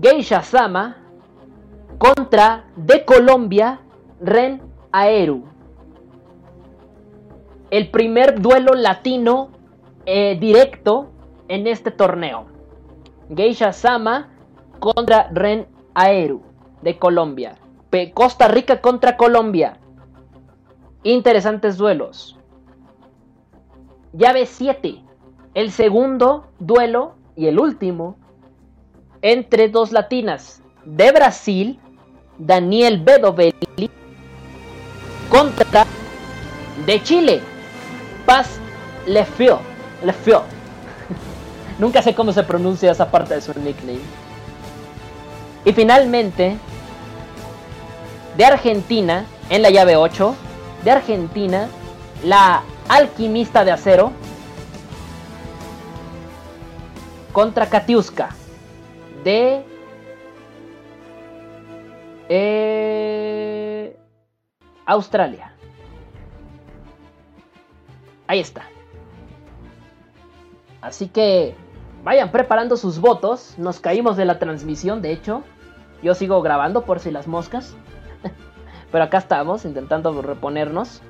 Geisha Sama contra de Colombia, Ren Aeru. El primer duelo latino eh, directo en este torneo. Geisha Sama contra Ren Aeru de Colombia. Pe- Costa Rica contra Colombia. Interesantes duelos. Llave 7. El segundo duelo y el último entre dos latinas. De Brasil, Daniel Bedovelli contra de Chile, Paz Lefio. Lefio. [laughs] Nunca sé cómo se pronuncia esa parte de su nickname. Y finalmente, de Argentina, en la llave 8, de Argentina, la alquimista de acero contra Katiuska de eh, Australia. Ahí está. Así que vayan preparando sus votos. Nos caímos de la transmisión, de hecho. Yo sigo grabando por si las moscas. [laughs] Pero acá estamos intentando reponernos.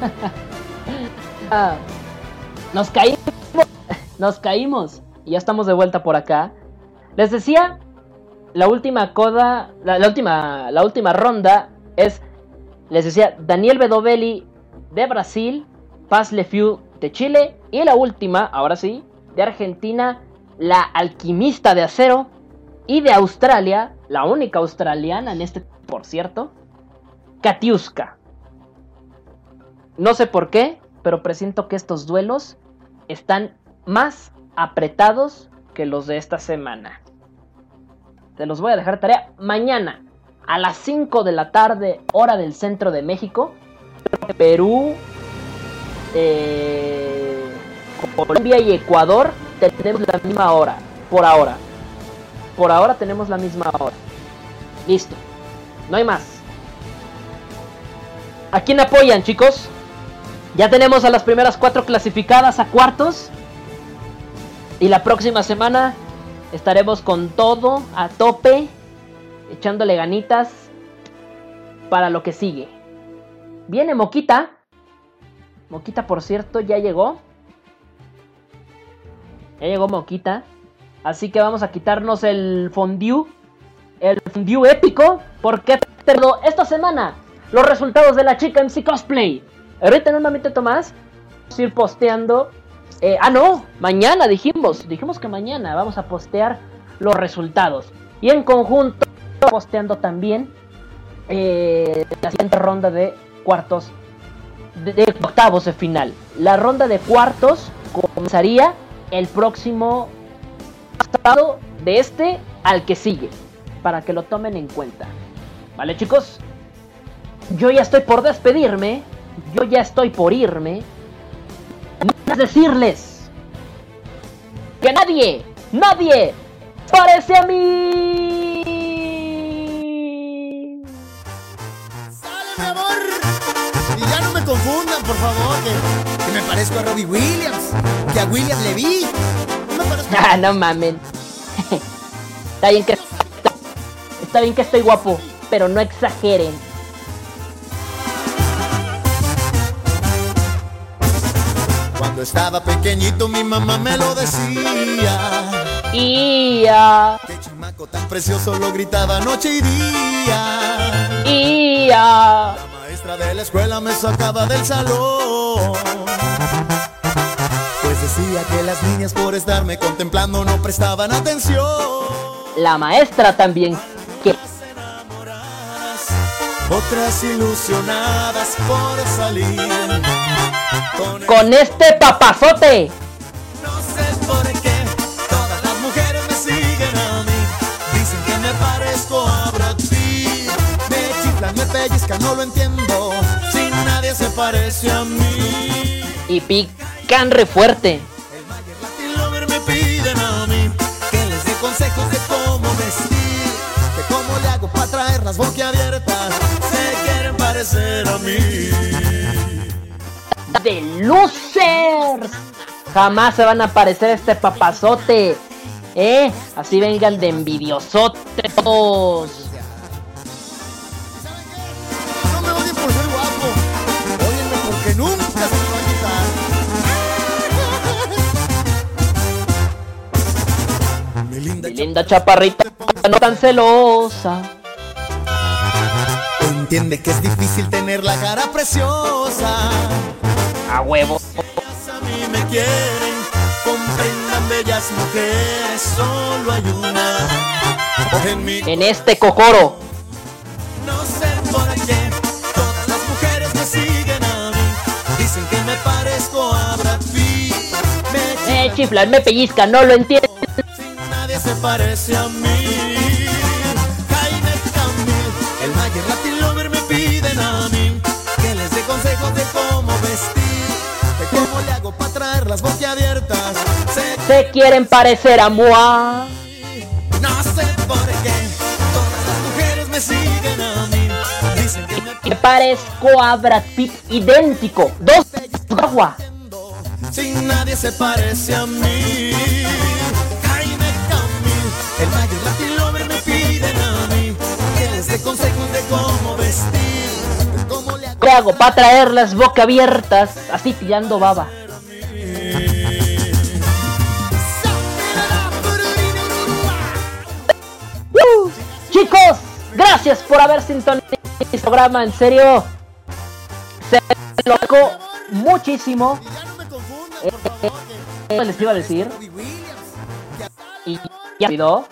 [laughs] Ah, nos caímos. [laughs] Nos caímos. Y ya estamos de vuelta por acá. Les decía, la última coda, la, la última, la última ronda es, les decía, Daniel Bedovelli de Brasil, Paz Lefiu de Chile y la última, ahora sí, de Argentina, la alquimista de acero y de Australia, la única australiana en este, por cierto, Katiuska. No sé por qué, pero presiento que estos duelos están más apretados que los de esta semana. Te los voy a dejar de tarea mañana a las 5 de la tarde, hora del centro de México. Perú, eh, Colombia y Ecuador tenemos la misma hora, por ahora. Por ahora tenemos la misma hora. Listo. No hay más. ¿A quién apoyan, chicos? Ya tenemos a las primeras cuatro clasificadas a cuartos. Y la próxima semana estaremos con todo a tope, echándole ganitas para lo que sigue. Viene Moquita. Moquita, por cierto, ya llegó. Ya llegó Moquita. Así que vamos a quitarnos el fondue. El fondue épico. Porque terminó esta semana los resultados de la chica MC Cosplay. Ahorita en un momento más vamos a ir posteando. eh, ah, no, mañana dijimos. Dijimos que mañana vamos a postear los resultados. Y en conjunto posteando también eh, la siguiente ronda de cuartos. De, octavos de final. La ronda de cuartos comenzaría el próximo sábado de este al que sigue. Para que lo tomen en cuenta. ¿Vale, chicos? Yo ya estoy por despedirme. Yo ya estoy por irme. Más decirles que nadie, nadie parece a mí. mi amor. Y confundan, por favor, que, que me parezco a Robbie Williams, que a William Levy. No me parezco Ah, [laughs] no mamen. [laughs] Está bien que está bien que estoy guapo, pero no exageren. Cuando estaba pequeñito mi mamá me lo decía. Y Qué chamaco tan precioso lo gritaba noche y día. y maestra de la escuela me sacaba del salón. Pues decía que las niñas por estarme contemplando no prestaban atención. La maestra también. Que Otras ilusionadas por salir. Con con este papazote. Pellizcan, no lo entiendo. Si nadie se parece a mí. Y pican re fuerte. El Mayer Latin Lover me piden a mí que les dé consejos de cómo vestir. De cómo le hago para traer las boquiabiertas. Se quieren parecer a mí. de losers. Jamás se van a parecer a este papazote. ¿Eh? Así vengan de envidiosotes. Mi linda chaparrita, no tan celosa. Entiende que es difícil tener la cara preciosa. A huevo. A mí me quieren, comprendan bellas mujeres, solo hay una. En mi En este cocoro. no sé por qué todas las mujeres me siguen a mí. Dicen que me parezco a Brad Pitt. Me Me chiflan, me pellizcan, no lo entiendo. Se parece a mí. Jaime Camil, el Mayer Latin Lover me piden a mí que les dé consejos de cómo vestir, de cómo le hago para traer las boquiabiertas. Sé Se quieren parecer a Moa. no sé por qué todas las mujeres me siguen a mí. Dicen que me Me parezco a Brad Pitt idéntico. Dos agua. Si nadie se parece a mí. Consejos de cómo vestir, de cómo le hago ¿Qué hago para traer las boca abiertas? Así tirando baba. ¡Uh! [laughs] Chicos, gracias por haber sintonizado este programa, en serio. Se lo muchísimo. Eh, eh, les iba a decir. Y ya olvidó.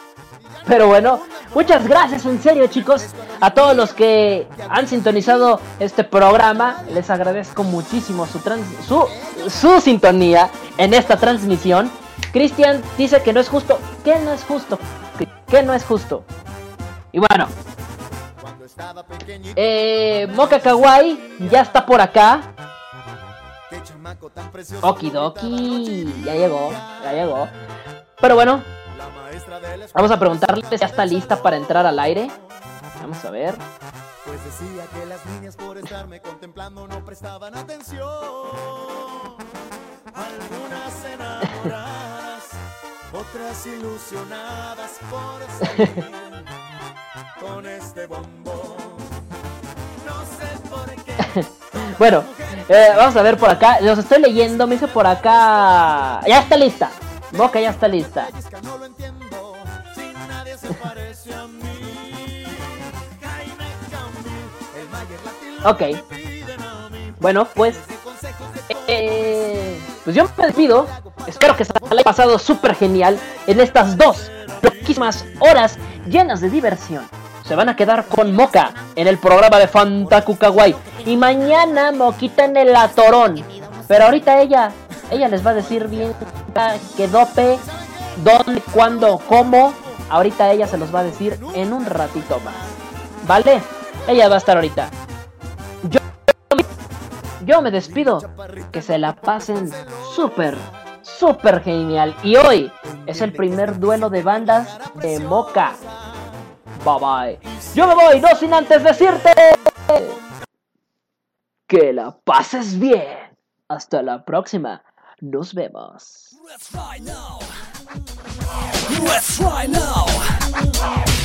Pero bueno, muchas gracias en serio chicos a todos los que han sintonizado este programa. Les agradezco muchísimo su, trans- su, su sintonía en esta transmisión. Cristian dice que no es justo. ¿Qué no es justo? ¿Qué no es justo? Y bueno, eh, Moka Kawaii ya está por acá. Okidoki, ya llegó, ya llegó. Pero bueno, vamos a preguntarle si ya está lista para entrar al aire. Vamos a ver. Pues decía que las niñas por estarme contemplando no prestaban atención. Algunas enamoradas, otras ilusionadas por salir con este bombón. No sé por qué. [laughs] Bueno, eh, vamos a ver por acá. Los estoy leyendo. Me dice por acá. Ya está lista. Boca ya está lista. Ok. Bueno, pues. eh, pues yo me despido. Espero que se haya pasado súper genial en estas dos loquísimas horas llenas de diversión. Se van a quedar con Moca en el programa de Fantaku Kawaii. Y mañana Moquita en el Atorón. Pero ahorita ella, ella les va a decir bien que dope, dónde, cuándo, cómo. Ahorita ella se los va a decir en un ratito más. ¿vale? Ella va a estar ahorita. Yo, yo me despido. Que se la pasen súper, súper genial. Y hoy es el primer duelo de bandas de Moca. Bye bye. Yo me voy, no sin antes decirte que la pases bien. Hasta la próxima. Nos vemos. Let's try now.